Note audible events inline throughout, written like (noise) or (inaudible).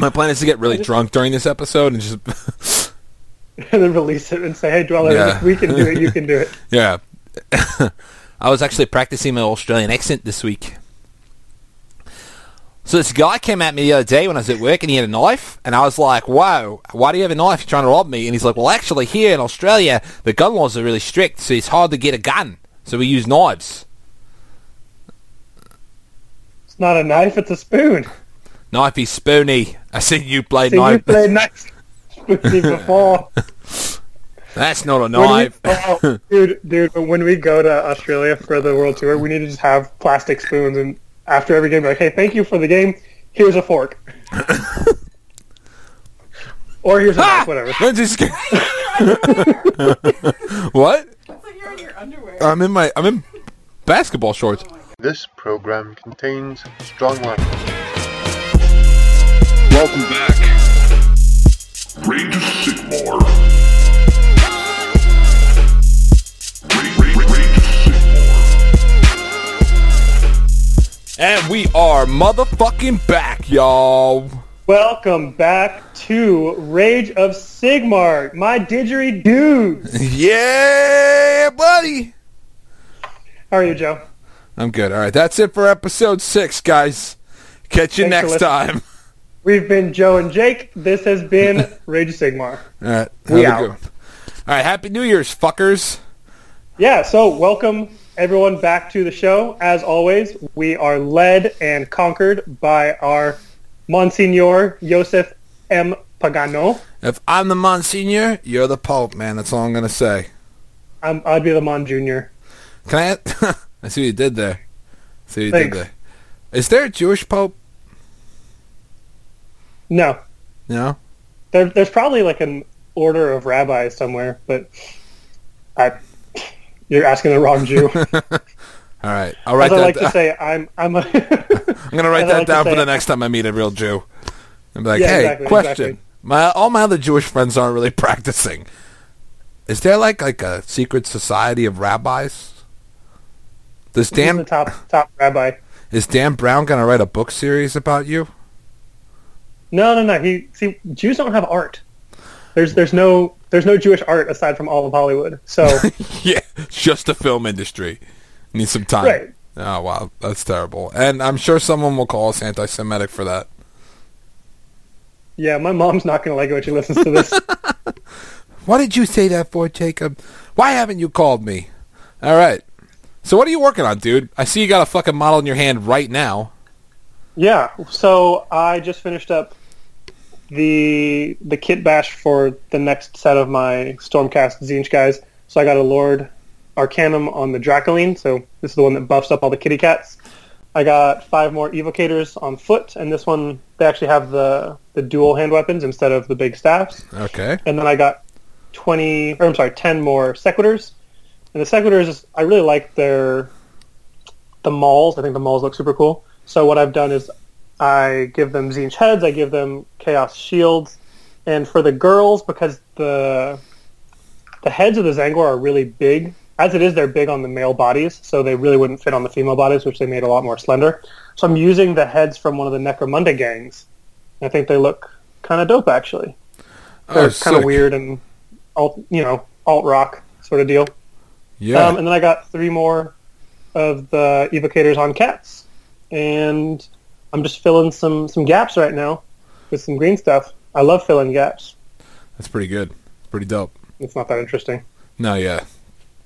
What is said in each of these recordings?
My plan is to get really drunk during this episode and just (laughs) and then release it and say, "Hey, Dweller, Yeah. we can do it. You can do it." (laughs) yeah. (laughs) I was actually practicing my Australian accent this week. So this guy came at me the other day when I was at work and he had a knife and I was like, "Whoa, why do you have a knife? You're trying to rob me?" And he's like, "Well, actually, here in Australia, the gun laws are really strict, so it's hard to get a gun, so we use knives." It's not a knife; it's a spoon. Knifey spoony. I seen you play See, knife. you played knife spoony (laughs) before. That's not a When we- knife. oh, dude, dude, but when we go to Australia for the World Tour, we need to just have plastic spoons, and after every game, be like, "Hey, thank you for the game. Here's a fork." (laughs) or here's a knife, whatever. Don't just (laughs) what? It's like you're in your underwear. I'm in my I'm in basketball shorts. This program contains strong language. Welcome back. Rage of Sigmar. And we are motherfucking back, y'all. Welcome back to Rage of Sigmar, my didgeridoos. (laughs) Yeah, buddy. How are you, Joe? I'm good. All right, that's it for episode six, guys. Catch you Thanks next time. (laughs) We've been Joe and Jake. This has been (laughs) Rage of Sigmar. All right, We out. one. All right, happy New Year's, fuckers. Yeah, so welcome everyone back to the show. As always, we are led and conquered by our Monsignor Joseph M. Pagano. If I'm the Monsignor, you're the Pope, man. That's all I'm gonna say. I'm, I'd be the Mon Junior. Can I? (laughs) I see what you did there. see what you Thanks. did there. Is there a Jewish Pope? No, No. there, there's probably like an order of rabbis somewhere, but I, you're asking the wrong Jew. (laughs) All right, I'll write As I that. like to say, I'm I'm a (laughs) (laughs) I'm gonna write that like down for say- the next time I meet a real Jew. And be like, Yeah, hey, exactly, question. exactly. My all my other Jewish friends aren't really practicing. Is there like like a secret society of rabbis? Does I'm the top top rabbi. is Dan Brown gonna write a book series about you? No, no, no. He see Jews don't have art. There's there's no there's no Jewish art aside from all of Hollywood. So (laughs) yeah, just the film industry. needs some time. Right. Oh wow, that's terrible. And I'm sure someone will call us anti-Semitic for that. yeah, my mom's not gonna like it when she listens to this. (laughs) What did you say that for, Jacob? Why haven't you called me? All right. So what are you working on, dude? I see you got a fucking model in your hand right now. yeah. So I just finished up the the kit bash for the next set of my Stormcast Tzeentch guys. So I got a Lord Arcanum on the Dracoline. So this is the one that buffs up all the kitty cats. I got five more evocators on foot, and this one they actually have the the dual hand weapons instead of the big staffs. Okay. and then I got twenty, or I'm sorry, ten more sequitors. And the sequitors, I really like their the mauls. I think the mauls look super cool. So what I've done is I give them Tzeentch heads, I give them Chaos shields, and for the girls, because the the heads of the Tzaangor are really big. As it is, they're big on the male bodies, so they really wouldn't fit on the female bodies, which they made a lot more slender. So I'm using the heads from one of the Necromunda gangs. I think they look kind of dope, actually they're Oh, kind of weird and alt, you know, alt rock sort of deal. Yeah. Um, and then I got three more of the evocators on cats, and I'm just filling some some gaps right now with some green stuff. I love filling gaps. That's pretty good. Pretty dope. It's not that interesting. No, yeah.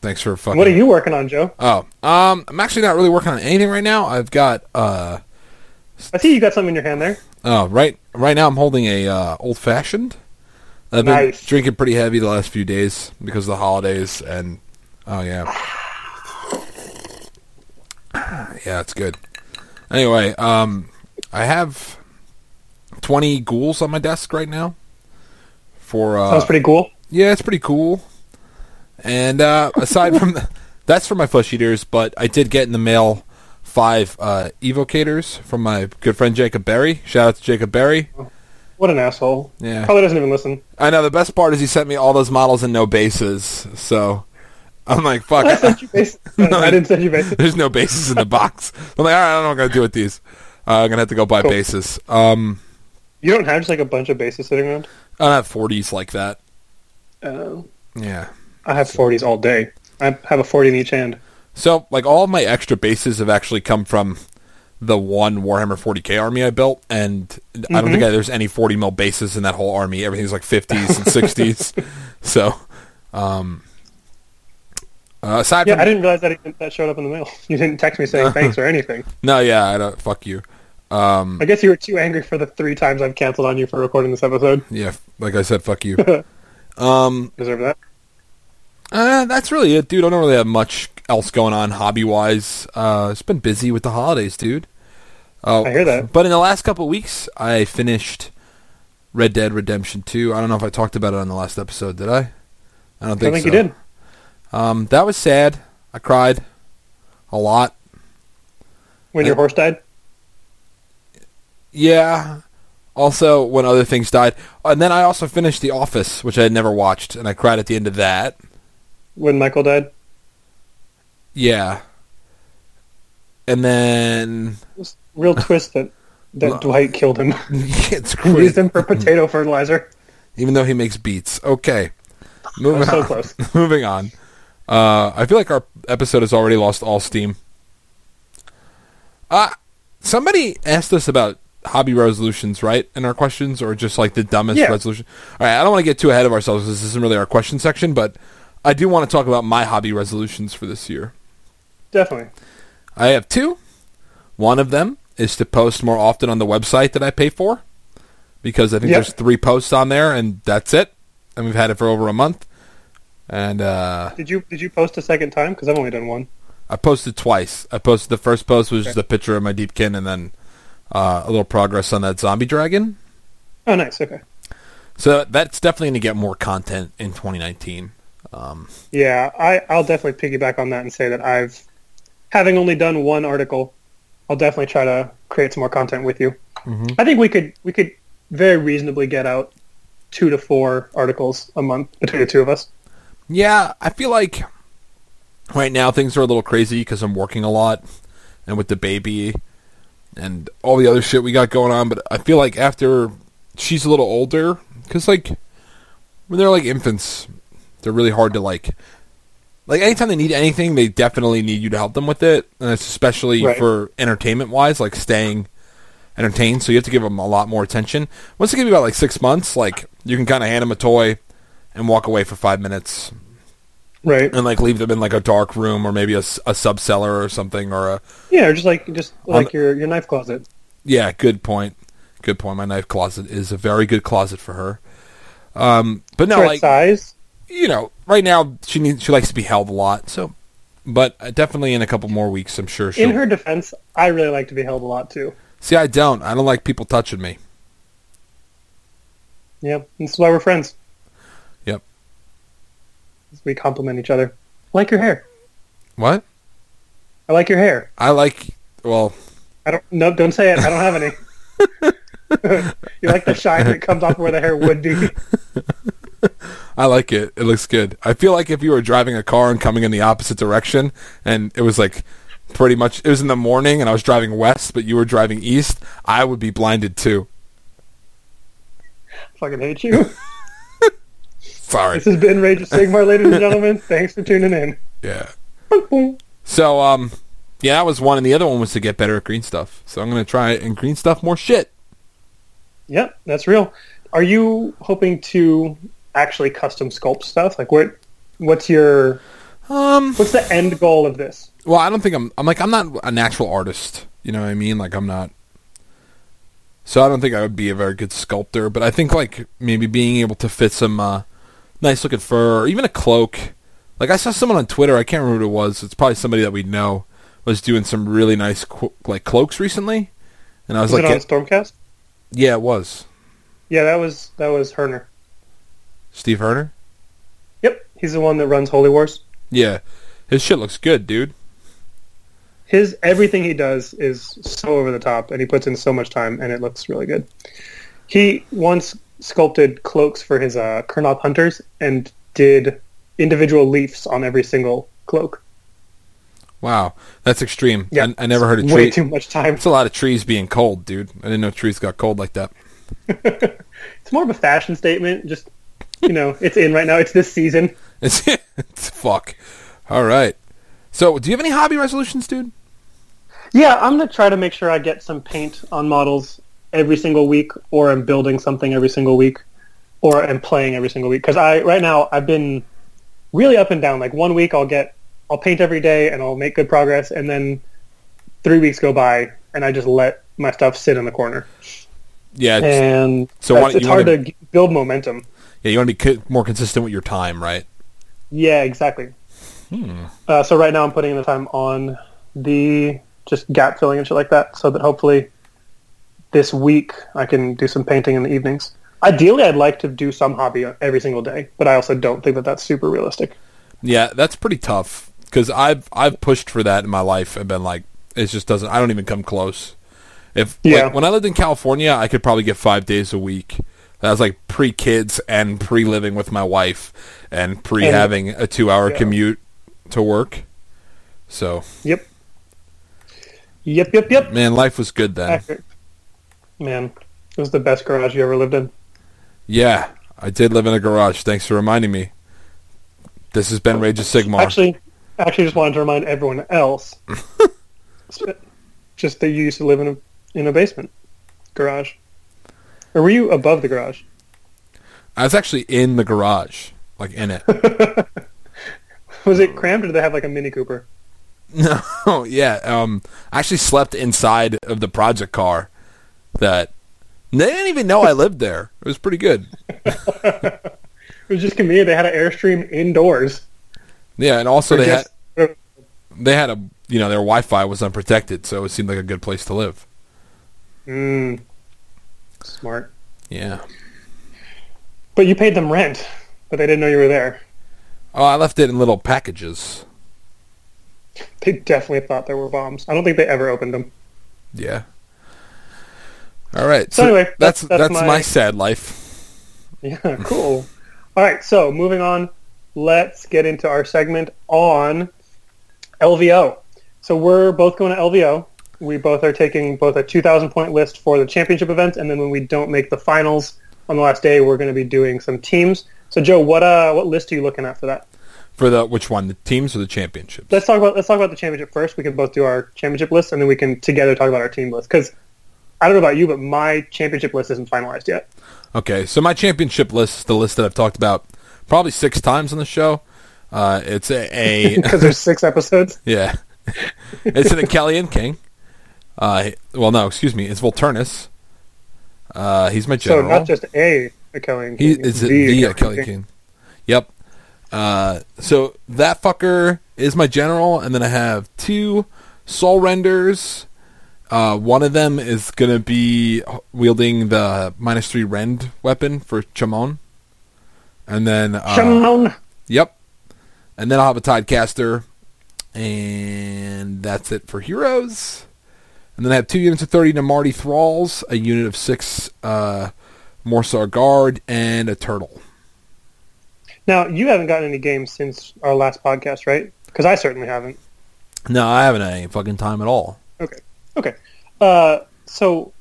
Thanks for fucking. What are you working on, Joe? Oh, um, I'm actually not really working on anything right now. I've got uh, I see you got something in your hand there. oh, right, right now I'm holding a uh, old fashioned. I've been Nice. drinking pretty heavy the last few days because of the holidays, and oh yeah, (sighs) yeah, it's good. Anyway, um, I have 20 ghouls on my desk right now. For uh, Sounds pretty cool. Yeah, it's pretty cool. And uh, (laughs) aside from the, that's for my flesh eaters, but I did get in the mail five uh, evocators from my good friend Jacob Berry. Shout out to Jacob Berry. What an asshole. Yeah. Probably doesn't even listen. I know the best part is he sent me all those models and no bases. So I'm like, fuck. I sent you base. (laughs) I didn't send you base. There's no bases in the box. I'm like, all right, I don't know what I'm gonna do with these. Uh, I'm gonna have to go buy Cool. bases. Um, You don't have just like a bunch of bases sitting around. I don't have forties like that. Uh, Yeah. I have forties all day. I have a forty in each hand. So, like, all of my extra bases have actually come from the one Warhammer 40k army I built, and I don't think I, there's any 40 mil bases in that whole army. Everything's like 50s and 60s. (laughs) So, um, uh, aside Yeah, from I didn't realize that that showed up in the mail. (laughs) You didn't text me saying (laughs) thanks or anything. no, yeah, I don't. Fuck you. Um, I guess you were too angry for the three times I've canceled on you for recording this episode. yeah, like I said, fuck you. (laughs) um, Deserve that. uh, that's really it, dude. I don't really have much else going on hobby wise. Uh, it's been busy with the holidays, dude. Oh, I hear that. But in the last couple weeks, I finished Red Dead Redemption 2. I don't know if I talked about it on the last episode, did I? I don't I think, think so. you did. Um, that was sad. I cried a lot. When your horse died? Yeah. Also, when other things died. And then I also finished The Office, which I had never watched, and I cried at the end of that. When Michael died? Yeah. And then Real twist that, that (laughs) Dwight killed him. (laughs) it's Used great, him for potato fertilizer. even though he makes beats. Okay, moving so on. close. (laughs) moving on. Uh, I feel like our episode has already lost all steam. Uh, somebody asked us about hobby resolutions, right? In our questions, or just like the dumbest Yeah. resolution. All right, I don't want to get too ahead of ourselves. This isn't really our question section, but I do want to talk about my hobby resolutions for this year. Definitely. I have two. One of them is to post more often on the website that I pay for, because I think Yep. there's three posts on there, and that's it. And we've had it for over a month. And uh, Did you did you post a second time? Because I've only done one. I posted twice. I posted the first post was just a picture of my deepkin, and then uh, a little progress on that zombie dragon. Oh, nice. Okay. So that's definitely going to get more content in 2019. Um, Yeah, I, I'll definitely piggyback on that and say that I've, having only done one article, I'll definitely try to create some more content with you. Mhm. I think we could we could very reasonably get out two to four articles a month between the two of us. yeah, I feel like right now things are a little crazy because I'm working a lot, and with the baby, and all the other shit we got going on. But I feel like after she's a little older, because like when they're like infants, they're really hard to like. Like anytime they need anything, they definitely need you to help them with it, and it's especially Right. for entertainment wise, like staying entertained. So you have to give them a lot more attention. Once they give you about like six months, like you can kind of hand them a toy and walk away for five minutes, Right. and like leave them in like a dark room or maybe a, a sub cellar or something or a Yeah, or just like just like your your knife closet. yeah. Good point. Good point. My knife closet is a very good closet for her. Um, but no, like size. you know, right now she needs she likes to be held a lot. So, but uh, definitely in a couple more weeks, I'm sure. She'll, In her defense, I really like to be held a lot too. See, I don't. I don't like people touching me. Yeah, this is why we're friends. We compliment each other. I like your hair. What? I like your hair. I like. Well, I don't. No, don't say it. I don't have any. (laughs) you like the shine that comes off where the hair would be. (laughs) I like it. It looks good. I feel like if you were driving a car and coming in the opposite direction, and it was like pretty much it was in the morning, and I was driving west, but you were driving east, I would be blinded too. Fucking hate you. (laughs) Sorry. This has been Rage of Sigmar, ladies and gentlemen. (laughs) Thanks for tuning in. Yeah. So, um, yeah, that was one, and the other one was to get better at green stuff. So I'm gonna try and green stuff more shit. Yep, that's real. Are you hoping to actually custom sculpt stuff? Like, what? What's your? Um, What's the end goal of this? well, I don't think I'm. I'm like I'm not a natural artist. You know what I mean? Like I'm not. So I don't think I would be a very good sculptor, but I think like maybe being able to fit some uh, nice looking fur or even a cloak. Like I saw someone on Twitter, I can't remember who it was. It's probably somebody that we know was doing some really nice qu- like cloaks recently, and I was Was like, it on Stormcast? yeah, it was Yeah, that was that was Herner. Steve Herner. Yep, he's the one that runs Holy Wars. Yeah, his shit looks good, dude. His everything he does is so over the top, and he puts in so much time, and it looks really good. He once sculpted cloaks for his uh, Kurnoth hunters and did individual leaves on every single cloak. Wow, that's extreme. Yeah, I, I never heard of Way tree. too much time. It's a lot of trees being cold, dude. I didn't know trees got cold like that. (laughs) It's more of a fashion statement. Just you know, it's in right now. It's this season. (laughs) It's, it's fuck. All right. So, do you have any hobby resolutions, dude? Yeah, I'm gonna try to make sure I get some paint on models every single week, or I'm building something every single week, or I'm playing every single week. Because I right now I've been really up and down. Like one week I'll get I'll paint every day and I'll make good progress, and then three weeks go by and I just let my stuff sit in the corner. Yeah. And So why- it's hard wanna- to build momentum. yeah. You want to be co- more consistent with your time, right? Yeah, exactly. Hmm. Uh, so right now I'm putting the time on the just gap filling and shit like that, so that hopefully this week I can do some painting in the evenings. Ideally, I'd like to do some hobby every single day, but I also don't think that that's super realistic. Yeah, that's pretty tough because I've I've pushed for that in my life and been like, it just doesn't. I don't even come close. If Yeah. like, when I lived in California, I could probably get five days a week. That was like pre kids and pre living with my wife and pre having a two hour Yeah. commute to work. So Yep. Yep, yep, yep. man, life was good then. Accurate. Man, it was the best garage you ever lived in. Yeah, I did live in a garage. Thanks for reminding me. This has been Rage of Sigmar. Actually, actually, just wanted to remind everyone else, (laughs) just that you used to live in a in a basement garage, or were you above the garage? I was actually in the garage, like in it. (laughs) Was it cramped, or did they have like a Mini Cooper? (laughs) No, yeah. Um, I actually slept inside of the project car. That they didn't even know I lived there. It was pretty good. (laughs) It was just convenient. They had an airstream indoors. Yeah, and also they had they had a you know their Wi-Fi was unprotected, so it seemed like a good place to live. Mm, smart. Yeah. But you paid them rent, but they didn't know you were there. Oh, I left it in little packages. They definitely thought there were bombs. I don't think they ever opened them. Yeah. All right. So anyway, that's that's- that's, that's my... my- sad life. (laughs) Yeah, cool. All right, so moving on, let's get into our segment on LVO. So we're both going to LVO. We both are taking both a 2,000 point list for the championship event, and then when we don't make the finals on the last day, we're going to be doing some teams. So Joe, what uh, what list are you looking at for that? For the which one, the teams or the championships? Let's talk about let's talk about the championship first. We can both do our championship list, and then we can together talk about our team list. Because I don't know about you, but my championship list isn't finalized yet. Okay, so my championship list is the list that I've talked about probably six times on the show. Uh, it's a, Because (laughs) there's six episodes. (laughs) yeah, (laughs) it's an Akhelian king. Uh, well, no, excuse me, it's Volturnus. Uh, he's my general. So not just a he king, is it's the, Akhelian Akhelian king. Yep. Uh, so that fucker is my general, and then I have two soul renders. Uh, one of them is gonna be wielding the minus three rend weapon for Chamon, and then uh, Shimon. Yep. And then I'll have a Tidecaster. And that's it for heroes. And then I have two units of 30 Namarti Thralls, a unit of six uh, Morrsarr Guard, and a Turtle. Now you haven't gotten any games since our last podcast, right? Because I certainly haven't. No, I haven't had any fucking time at all. Okay. Uh, so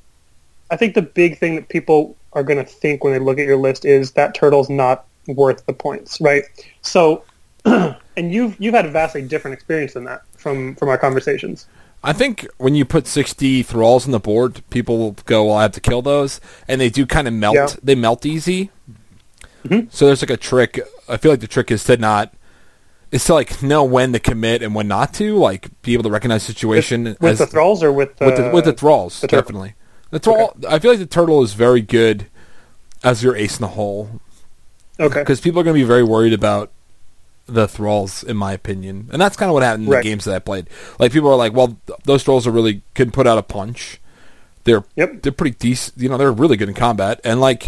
I think the big thing that people are going to think when they look at your list is that turtle's not worth the points, right? So, (clears throat) and you've you've had a vastly different experience than that from from our conversations. I think when you put 60 Thralls on the board, people will go, well, I have to kill those. And they do kind of melt. Yeah. They melt easy. Mhm. So there's like a trick. I feel like the trick is to not, is to like know when to commit and when not to, like be able to recognize situation. with as- the thralls or with the with the with the uh, thralls, the definitely. The thrall. I feel like the turtle is very good as your ace in the hole okay because people are going to be very worried about the thralls, in my opinion, and that's kind of what happened in Right. the games that I played. Like people are like, "Well, th- those thralls are really can put out a punch. They're Yep. they're pretty decent. You know, they're really good in combat, and like,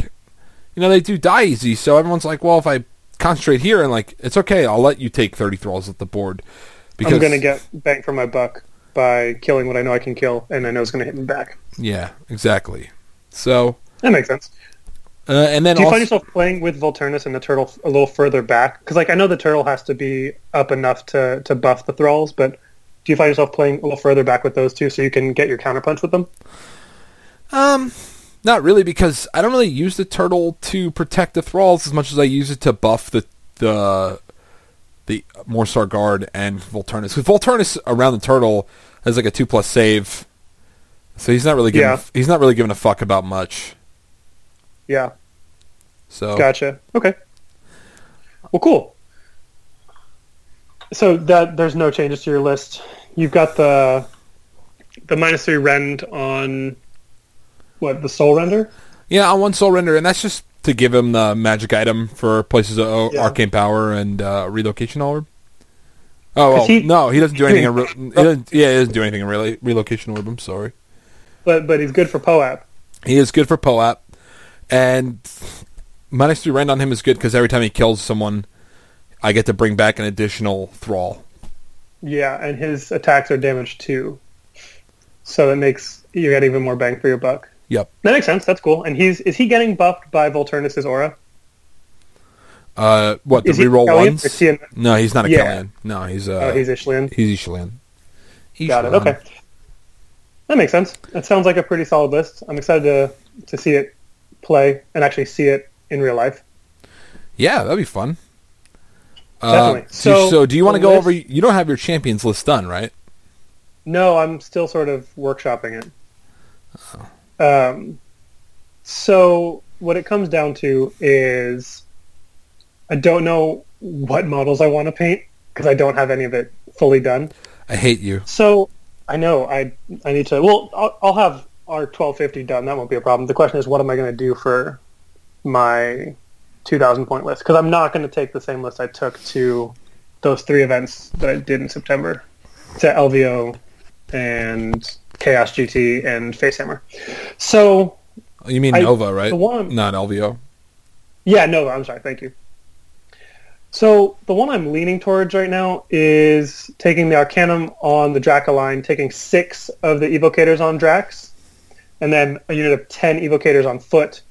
you know, they do die easy. So everyone's like, well, if I concentrate here and like, it's okay. I'll let you take thirty thralls at the board because I'm going to get bang for my buck by killing what I know I can kill, and I know it's going to hit me back. yeah, exactly. So That makes sense. uh, and then Do you also, find yourself playing with Volturnus and the turtle a little further back? Because like I know the turtle has to be up enough to, to buff the thralls, but do you find yourself playing a little further back with those two so you can get your counterpunch with them? Um, Not really, because I don't really use the turtle to protect the thralls as much as I use it to buff the the the Morrsarr guard and Volturnus. Because Volturnus around the turtle has like a two plus save, so he's not really giving Yeah. he's not really giving a fuck about much. Yeah. So Gotcha. Okay. Well, cool. So that there's no changes to your list. You've got the the minus three rend on what the soul render. yeah, on one soul render, and that's just to give him the magic item for places of oh, Yeah. arcane power and uh, relocation orb. Oh well, he- no, he doesn't do anything. in re- (laughs) he doesn't, yeah, he doesn't do anything in really relocation orb. I'm sorry. But but he's good for POAP. He is good for POAP, and minus three rend on him is good because every time he kills someone, I get to bring back an additional thrall. Yeah, and his attacks are damaged too. So it makes you get even more bang for your buck. Yep. That makes sense. That's cool. And he's is he getting buffed by Volturnus' aura? Uh, what the Is reroll ones? is he an- No, he's not a Yeah. Kellyan. No, he's uh, oh, he's Ishlian. he's Ishlian. Got it. Okay. That makes sense. That sounds like a pretty solid list. I'm excited to to see it play and actually see it in real life. Yeah, that'd be fun. Uh, Definitely. so, So, so do you want to go list- over? You don't have your champions list done, right? No, I'm still sort of workshopping it. Um, so what it comes down to is I don't know what models I want to paint because I don't have any of it fully done. I hate you. So I know I I need to. Well, I'll, I'll have our 1250 done. That won't be a problem. The question is, what am I going to do for my 2,000 point list? Because I'm not going to take the same list I took to those three events that I did in September to LVO and Chaos GT and Facehammer. So You mean I- Nova, right? the one- Not LVO. Yeah, no, I'm sorry. Thank you. So the one I'm leaning towards right now is taking the Arcanum on the Dracoline, taking six of the evocators on Drax, and then a unit of ten evocators on foot,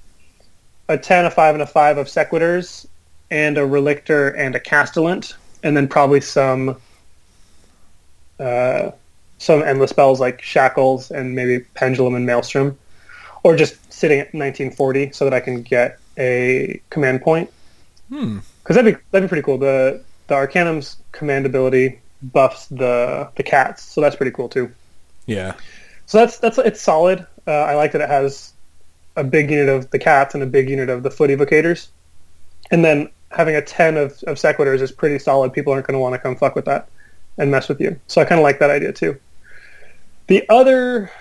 a ten, a five, and a five of Sequitors, and a Relictor and a Castellant, and then probably some uh, some endless spells like Shackles and maybe Pendulum and Maelstrom, or just sitting at 1940 so that I can get a command point. Hmm. Because that'd be that'd be pretty cool. The the Arcanum's command ability buffs the the cats, so that's pretty cool too. Yeah. So that's that's it's solid. Uh, I like that it has a big unit of the cats and a big unit of the foot evocators, and then having a ten of of sequitors is pretty solid. People aren't going to want to come fuck with that and mess with you. So I kind of like that idea too. The other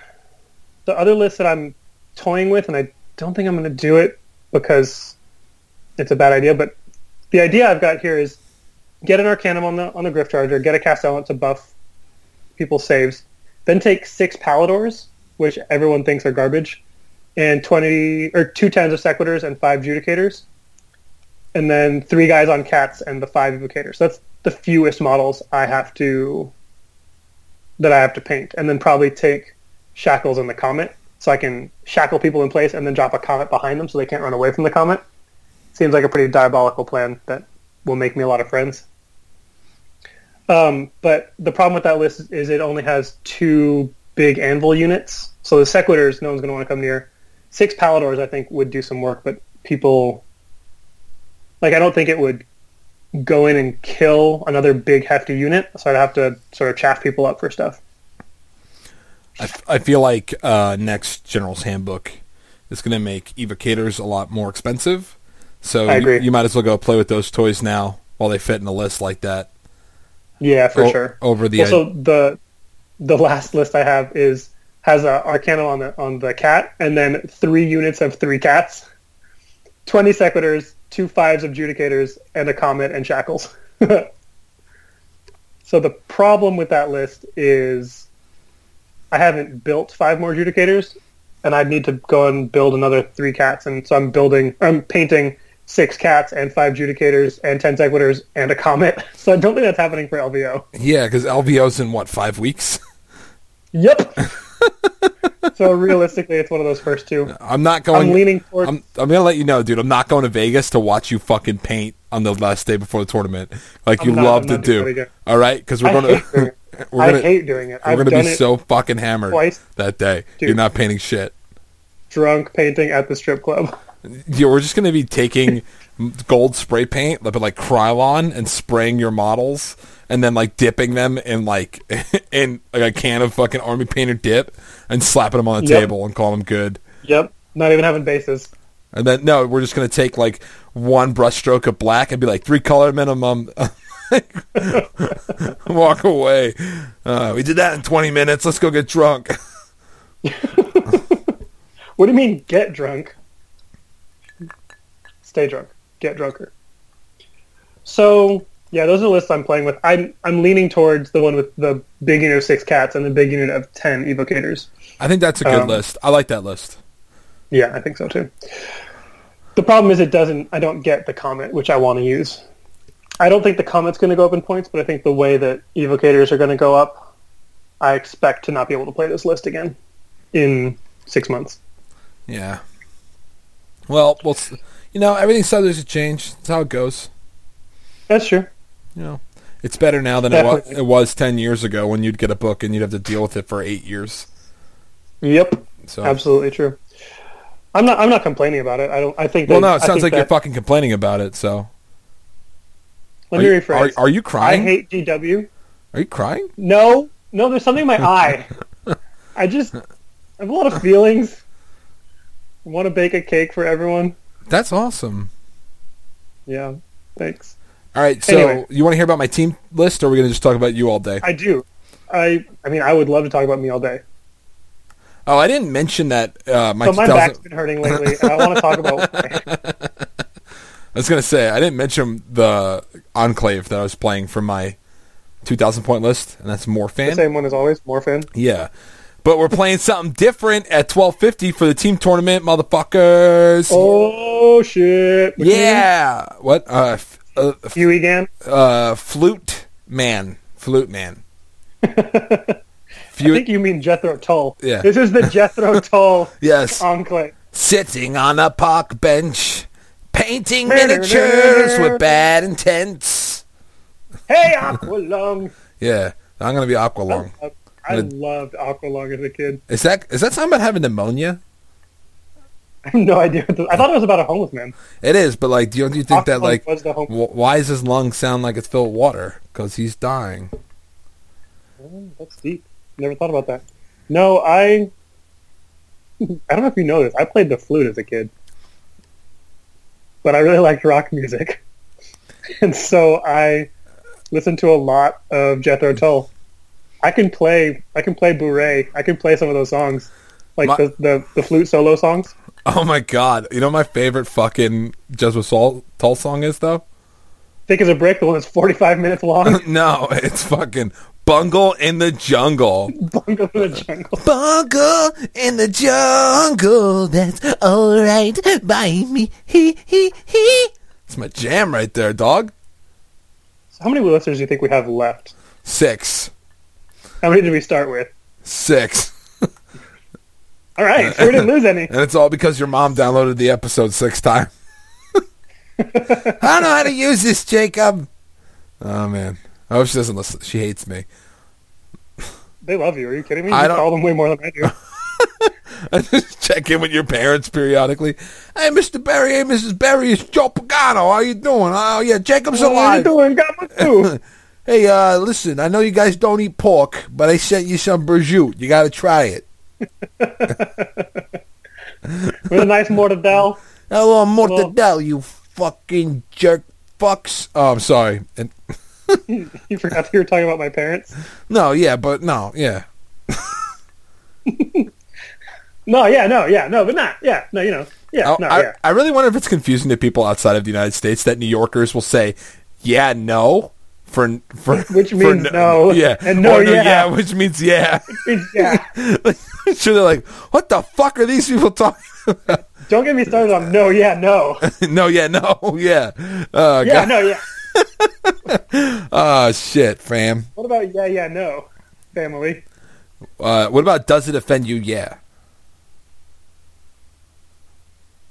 the other list that I'm toying with, and I don't think I'm going to do it because it's a bad idea, but the idea I've got here is get an Arcanum on the on the Gryph-charger, get a Castellant to buff people's saves, then take six Palladors, which everyone thinks are garbage, and twenty or two tens of Sequitors and five Judicators, and then three guys on Cats and the five Evocators. So that's the fewest models I have to that I have to paint, and then probably take Shackles and the Comet, so I can shackle people in place and then drop a Comet behind them so they can't run away from the Comet. Seems like a pretty diabolical plan that will make me a lot of friends. Um, but the problem with that list is it only has two big anvil units. So the Sequitors, no one's going to want to come near. Six Palladors, I think, would do some work, but people... Like, I don't think it would go in and kill another big, hefty unit, so I'd have to sort of chaff people up for stuff. I, f- I feel like uh, next General's Handbook is going to make evocators a lot more expensive. So I you- agree. You, might as well go play with those toys now while they fit in a list like that. Yeah, for O- sure. Over the Also, the the last list I have is has a Arcana on the on the cat, and then three units of three cats, twenty Sequitors, two fives of Judicators, and a Comet and Shackles. (laughs) so the problem with that list is I haven't built five more Judicators, and I'd need to go and build another three cats, and so I'm building, I'm painting six cats and five Judicators and ten Sequitors and a Comet. (laughs) So I don't think that's happening for LVO. yeah, because LVO's in what five weeks. Yep. (laughs) so realistically, it's one of those first two. I'm not going. I'm leaning toward. I'm, I'm gonna let you know, dude. I'm not going to Vegas to watch you fucking paint on the last day before the tournament, like you I'm not- love to do. All right, because we're I gonna hate doing it. (laughs) we're I gonna hate doing it. we're I've gonna be so fucking hammered twice. that day. Dude. You're not painting shit. drunk painting at the strip club. Yeah, we're just gonna be taking (laughs) gold spray paint, but like Krylon, and spraying your models, and then like dipping them in like (laughs) in like a can of fucking army painter dip, and slapping them on the Yep. table and calling them good. Yep. Not even having bases. And then no, we're just gonna take like one brushstroke of black and be like three color minimum. (laughs) Walk away. Uh, we did that in twenty minutes. Let's go get drunk. (laughs) What do you mean get drunk? Stay drunk. Get drunker. So yeah, those are the lists I'm playing with. I'm I'm leaning towards the one with the big unit of six cats and the big unit of ten evocators. I think that's a good Um, list. I like that list. Yeah, I think so too. The problem is it doesn't. I don't get the Comet, which I want to use. I don't think the Comet's going to go up in points, but I think the way that evocators are going to go up, I expect to not be able to play this list again in six months. Yeah. Well, well, you know, everything's subject to change. That's how it goes. That's true. You know, it's better now than it was, it was ten years ago when you'd get a book and you'd have to deal with it for eight years. Yep, So, absolutely true. I'm not. I'm not complaining about it. I don't. I think. well, that- no, it sounds like you're fucking complaining about it. So, Let are me you, rephrase. are, are you crying? I hate GW. are you crying? No, no. There's something in my (laughs) eye. I just I have a lot of feelings. I want to bake a cake for everyone. That's awesome. Yeah. Thanks. All right, so Anyway. you want to hear about my team list, or are we going to just talk about you all day? I do. I. I mean, I would love to talk about me all day. Oh, I didn't mention that uh, my So my 2000 back's been hurting lately, and I want to talk about. (laughs) I was going to say I didn't mention the enclave that I was playing for my 2,000 point list, and that's more the same one as always, Mor'phann. Yeah. But we're playing something different at 1250 for the team tournament, motherfuckers. Oh shit! Which yeah. What? Uh, uh, Huey again. uh, flute man. Flute man. (laughs) I Few- think you mean Jethro Tull. Yeah. This is the Jethro (laughs) Tull yes. enclave. Sitting on a park bench, painting miniatures with bad intents. Hey, (laughs) Aqualung. Yeah. I'm going to be Aqualung. I, I loved Aqualung as a kid. Is that is that something about having pneumonia? I (laughs) have no idea. I thought it was about a homeless man. It is, but like, do you, do you think that like, was the home- wh- why does his lungs sound like it's filled with water? Because he's dying. Oh, that's deep. Never thought about that. No, I. (laughs) I don't know if you know this. I played the flute as a kid, but I really liked rock music, (laughs) and so I listened to a lot of Jethro Tull. I can play. I can play Bourrée. I can play some of those songs, like My- the, the the flute solo songs. (laughs) Oh my god! You know what my favorite fucking Jesuit Sol- Tull song is though? Thick as a brick. The one that's forty five minutes long. (laughs) no, it's fucking Bungle in the Jungle. (laughs) Bungle in the jungle. Bungle in the jungle. That's all right by me. He he he. It's my jam right there, dog. So how many listeners do you think we have left? Six, How many did we start with? six, All right, (laughs) so we didn't lose any. and it's all because your mom downloaded the episode six times. (laughs) I don't know how to use this, Jacob. Oh man, I hope she doesn't listen. She hates me. They love you. Are you kidding me? I don't- call them way more than I do. (laughs) I just check in with your parents periodically. Hey, Mr. Barry. Hey, Mrs. Barry. It's Joe Pagano. How you doing? Oh, yeah, Jacob's What are you doing? Got my food. Hey, uh, listen. I know you guys don't eat pork, but I sent you some prosciutto. You got to try it. With a nice mortadell. Hello, mortadella, you fucking jerk fucks. Oh, I'm sorry. And, (laughs) You forgot you were talking about my parents. no, yeah, but no, yeah. (laughs) No, yeah, no, yeah, no, but not, yeah, no, you know, yeah, I, no, I, yeah. I really wonder if it's confusing to people outside of the United States that New Yorkers will say, "Yeah, no," for for (laughs) Which for means no, yeah, and no, Or yeah. which means yeah. (laughs) yeah. (laughs) so they're like, "What the fuck are these people talking?" about? Don't get me started on no, yeah, no, no, yeah, no, yeah. Oh, yeah, God. no, yeah. Oh, shit, fam. What about yeah, yeah, no, family? Uh, what about does it offend you? Yeah,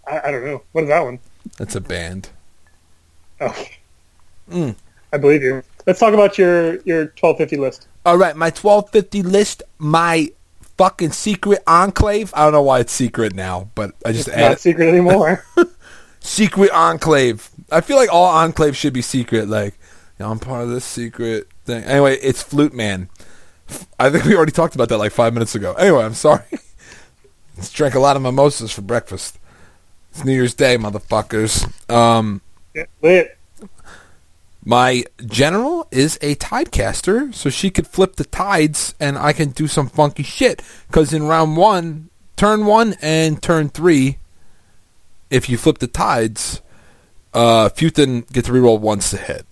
I, I don't know. What is that one? that's a band. Oh, Mm. I believe you. Let's talk about your your twelve fifty list. All right, my twelve fifty list. My fucking secret enclave. I don't know why it's secret now, but I just Not added secret anymore. (laughs) secret enclave. I feel like all enclaves should be secret. Like, you know, I'm part of this secret thing. Anyway, it's Flute Man. I think we already talked about that like five minutes ago. Anyway, I'm sorry. (laughs) Just drank a lot of mimosas for breakfast. It's New Year's Day, motherfuckers. Um, Yeah, Lit. My general is a tidecaster, so she could flip the tides, and I can do some funky shit. Because in round one, turn one and turn three, if you flip the tides, uh, Fuethán gets to reroll once hit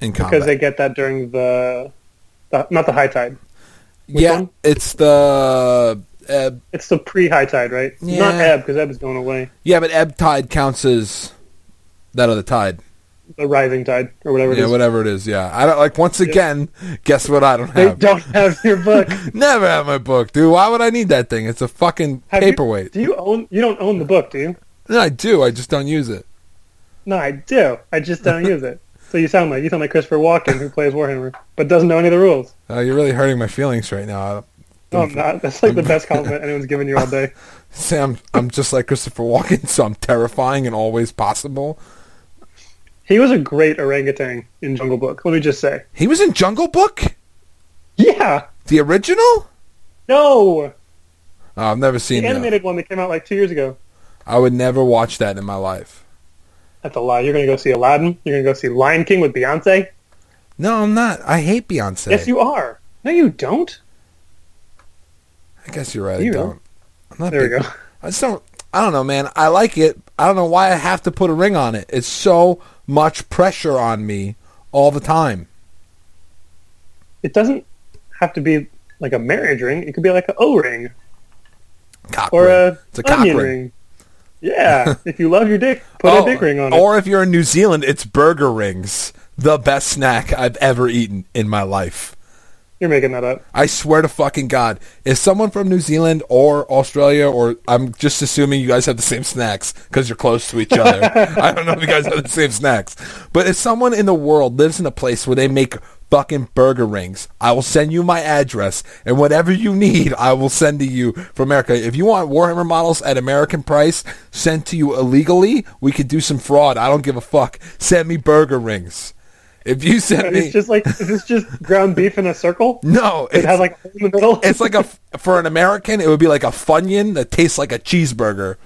in combat. Because they get that during the, the not the high tide. which yeah, one? it's the ebb. It's the pre-high tide, right? Not Yeah. ebb because ebb is going away. Yeah, but ebb tide counts as that other tide. The rising tide or whatever Yeah, is. whatever it is. Yeah, I don't like. Once again, guess what? I don't have. They don't have your book. (laughs) Never have my book, dude. Why would I need that thing? It's a fucking Have you- paperweight. do you own? You don't own the book, do you? No, I do. I just don't use it. No, I do. I just don't use it. So you sound like you sound like Christopher Walken who plays Warhammer but doesn't know any of the rules. Uh, you're really hurting my feelings right now. No, I'm not. That's like the best compliment anyone's given you all day. (laughs) Sam, I'm just like Christopher Walken, so I'm terrifying and always possible. He was a great orangutan in Jungle Book. Let me just say. He was in Jungle Book, Yeah. the original. No. Oh, I've never seen that. The animated one that came out like two years ago. I would never watch that in my life. That's a lie. You're gonna go see Aladdin. You're gonna go see Lion King with Beyonce. No, I'm not. I hate Beyonce. Yes, you are. No, you don't. I guess you're right. I You don't. I'm not There we go. I just don't. I don't know, man. I like it. I don't know why I have to put a ring on it. It's so much pressure on me all the time. It doesn't have to be like a marriage ring. It could be like an O ring Cock or ring. a It's a onion ring. ring. Yeah, (laughs) if you love your dick, put Oh, a dick ring on it. Or if you're in New Zealand, it's burger rings. The best snack I've ever eaten in my life. You're making that up. I swear to fucking God, if someone from New Zealand or Australia, or I'm just assuming you guys have the same snacks because you're close to each other. (laughs) I don't know if you guys have the same snacks, but if someone in the world lives in a place where they make fucking burger rings, I will send you my address and whatever you need, I will send to you from America. If you want Warhammer models at American price sent to you illegally, we could do some fraud. I don't give a fuck. Send me burger rings. If you send me, it's just like is this just ground beef in a circle? no, It has like in the middle. it's like a for an American, it would be like a funyun that tastes like a cheeseburger.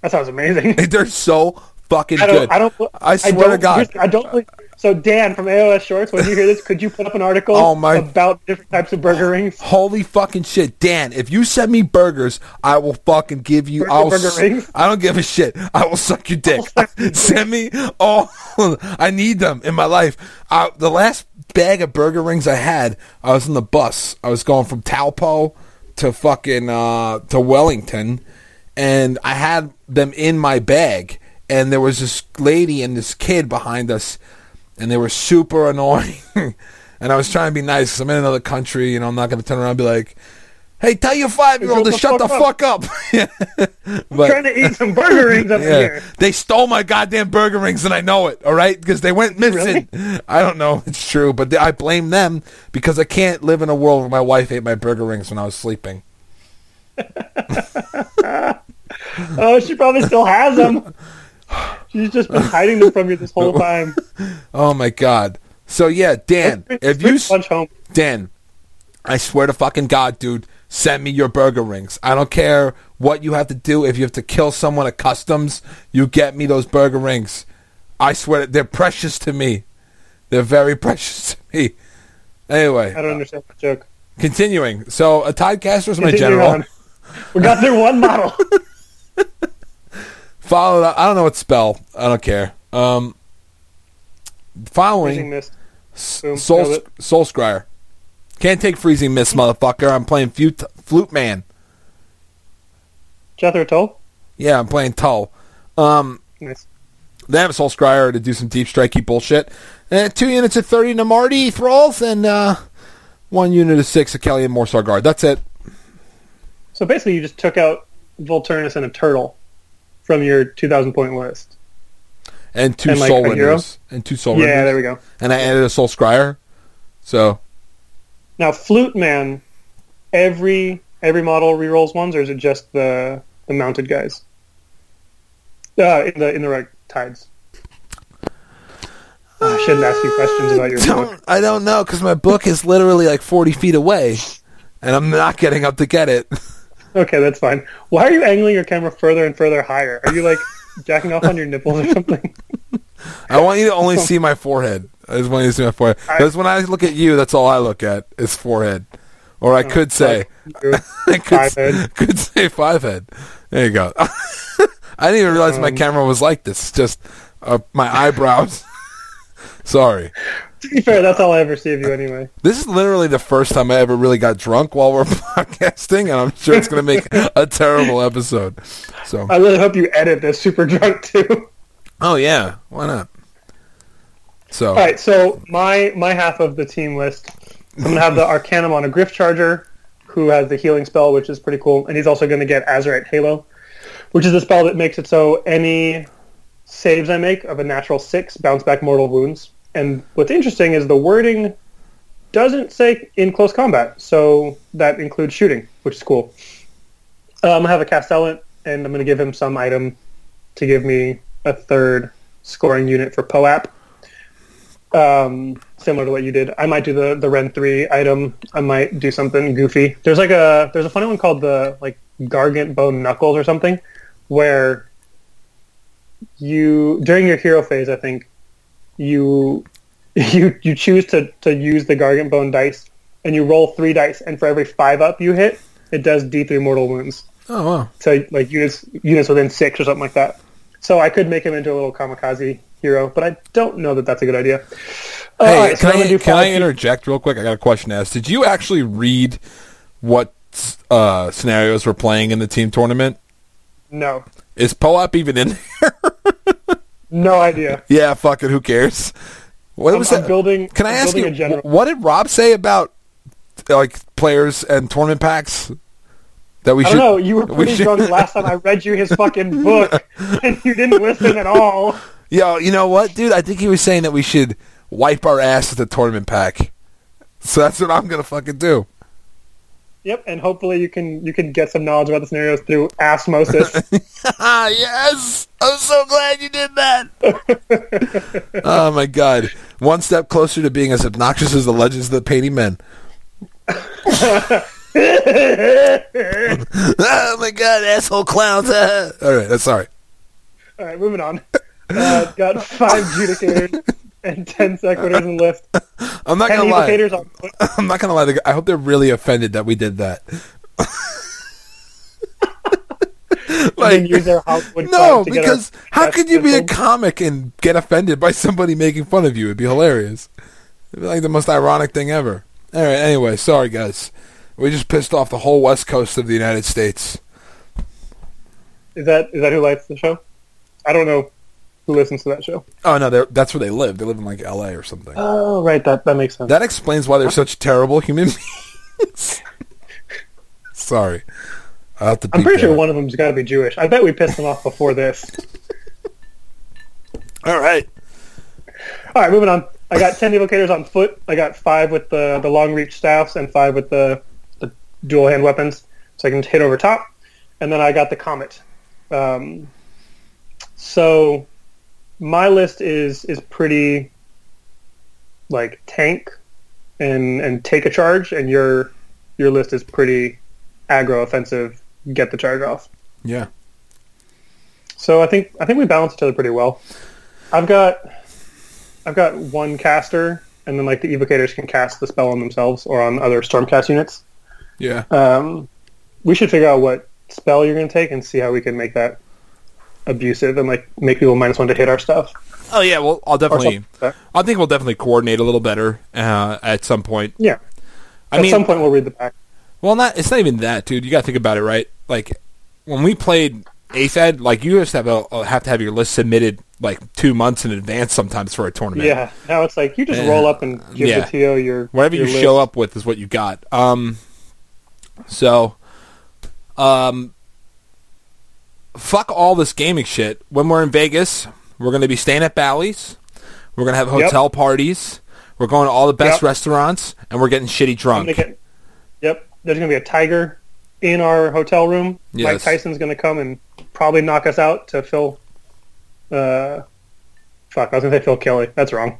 that sounds amazing. (laughs) They're so fucking I good. I don't. I swear don't, to God. I don't. believe- So Dan from AOS Shorts, when you hear this, could you put up an article Oh, my- about different types of burger rings? (gasps) Holy fucking shit, Dan! If you send me burgers, I will fucking give you. Burger- I'll burger rings? I don't give a shit. I will suck your dick. suck your (laughs) dick. send me. Oh, (laughs) I need them in my life. Uh, the last bag of burger rings I had, I was on the bus. I was going from Taupo to fucking uh, to Wellington, and I had them in my bag. And there was this lady and this kid behind us, and they were super annoying. (laughs) and I was trying to be nice 'cause I'm in another country, you know, I'm not going to turn around and be like, "Hey, tell your five year old to shut the fuck up." (laughs) but trying to eat some burger rings up (laughs) yeah, here. they stole my goddamn burger rings, and I know it. All right, because they went missing. I don't know. It's true, but I blame them because I can't live in a world where my wife ate my burger rings when I was sleeping. Oh, she probably still has them. She's just been hiding them from you this whole (laughs) time. Oh my god. So yeah, Dan, if you s- punch home, Dan, I swear to fucking God, dude, send me your burger rings. I don't care what you have to do. If you have to kill someone at customs, you get me those burger rings. I swear, they're precious to me. They're very (laughs) precious to me. Anyway, I don't understand the joke. continuing. So a Tidecaster is my Continue general. on. We got (laughs) through one model. Followed up. I don't know what spell. I don't care. Um, following mist. Boom. Soul Soul Scryer. Can't take freezing mist, motherfucker. I'm playing flute, flute man. Jethro Tull. Yeah, I'm playing Tull. Um, Nice. they have a Soul Scryer to do some deep strikey bullshit. And two units of 30 Namarti Thralls and uh, one unit of six Kelly and Morrsarr Guard. That's it. So basically, you just took out Volturnus and a turtle from your 2,000 point list. And two And, like, Soul? Renders. And two Soul Yeah, there we go. And I added a Soul Scryer. So, Now, Flute Man every every model rerolls ones, or is it just the the mounted guys? Uh, in the in the right tides. I shouldn't ask you questions about your book. Don't, I don't know because my book is literally like 40 feet away, and I'm not getting up to get it. (laughs) Okay, that's fine. Why are you angling your camera further and further higher? Are you like (laughs) jacking off on your nipples or something? (laughs) I want you to only see my forehead. I just want you to see my forehead. Because when I look at you, that's all I look at is forehead. Or I could say, (laughs) I could, five could say five head. There you go. I didn't even realize my Um, camera was like this. It's just uh, my eyebrows. Sorry. (laughs) To be fair, that's all I ever see of you anyway. This is literally the first time I ever really got drunk while we're (laughs) podcasting, and I'm sure it's going to make a terrible episode. So, I really hope you edit this super drunk too. oh yeah, why not? So, All right, so my my half of the team list, I'm gonna have the Arcanum on a Gryph-charger, who has the healing spell, which is pretty cool, and he's also gonna get Azyrite Halo, which is a spell that makes it so any saves I make of a natural six bounce back mortal wounds. And what's interesting is the wording doesn't say in close combat, so that includes shooting, which is cool. Uh, I'm gonna have a Castellant, and I'm gonna give him some item to give me a third scoring unit for Poap um, similar to what you did. I might do the the Ren three item. I might do something goofy. There's like a there's a funny one called the like Gargant Bone Knuckles or something, where you during your hero phase, I think you (laughs) you you choose to to use the Gargant Bone dice, and you roll three dice, and for every five up you hit, it does D three mortal wounds oh wow, to like units units within six or something like that. So I could make him into a little kamikaze hero, but I don't know that that's a good idea. Uh, all Hey, right, can, I'm I, do can I interject real quick? I got a question to ask. Did you actually read what uh, scenarios we're playing in the team tournament? No, Is Poap even in (laughs) there? No idea. yeah, fuck it. Who cares? What I'm, was I'm that? building. Can I I'm ask you, a general? wh- what did Rob say about like players and tournament packs that we I should? don't know. You were we pretty should- drunk last time I (laughs) read you his fucking book, (laughs) and you didn't listen at all. Yo, you know what, dude? I think he was saying that we should wipe our ass at the tournament pack. So that's what I'm gonna fucking do. Yep, and hopefully you can you can get some knowledge about the scenarios through osmosis. (laughs) Yes! I'm so glad you did that. (laughs) oh my god! One step closer to being as obnoxious as the Legends of the Painting Men. (laughs) oh my god, asshole clowns! All right, that's sorry. all right, moving on. Uh, got five judicators and ten sequitors in lift. (laughs) (laughs) I'm not gonna lie. on. I'm not gonna lie. I hope they're really offended that we did that. (laughs) like, use their Hollywood no, clout to get because how could you be a comic and get offended by somebody making fun of you? It'd be hilarious. It'd be like the most ironic thing ever. All right. Anyway, sorry guys. We just pissed off the whole west coast of the United States. Is that is that who likes the show? I don't know who listens to that show. Oh no, that's where they live. They live in like L.A. or something. Oh, right. That that makes sense. That explains why they're such terrible human beings. (laughs) sorry. I'll have to I'm beep pretty sure that. one of them's got to be Jewish. I bet we pissed them off before this. (laughs) All right. All right, moving on. I got ten evocators on foot. I got five with the the long reach staffs and five with the the dual hand weapons, so I can hit over top. And then I got the comet. Um, so my list is is pretty like tank and and take a charge, and your your list is pretty aggro offensive. Get the charge off. Yeah. So I think I think we balance each other pretty well. I've got I've got one caster, and then like the evocators can cast the spell on themselves or on other stormcast units. Yeah. Um, we should figure out what spell you're going to take and see how we can make that abusive and like make people minus one to hit our stuff. Oh yeah. Well, I'll definitely. like. I think we'll definitely coordinate a little better uh, at some point. Yeah. I At mean, some point we'll read the back. well, not it's not even that, dude. You got to think about it, right? Like when we played AFED, like you just have a, have to have your list submitted like two months in advance sometimes for a tournament. Yeah. Now it's like you just roll up and give Yeah. the TO your whatever you list. show up with is what you got. Um, so, um, fuck all this gaming shit. When we're in Vegas, we're going to be staying at Bally's. We're going to have Yep. hotel parties. We're going to all the best Yep. restaurants, and we're getting shitty drunk. get. Yep. there's going to be a tiger in our hotel room. Mike Tyson's going to come and probably knock us out to Phil. Uh, fuck, I was going to say Phil Kelly. That's wrong.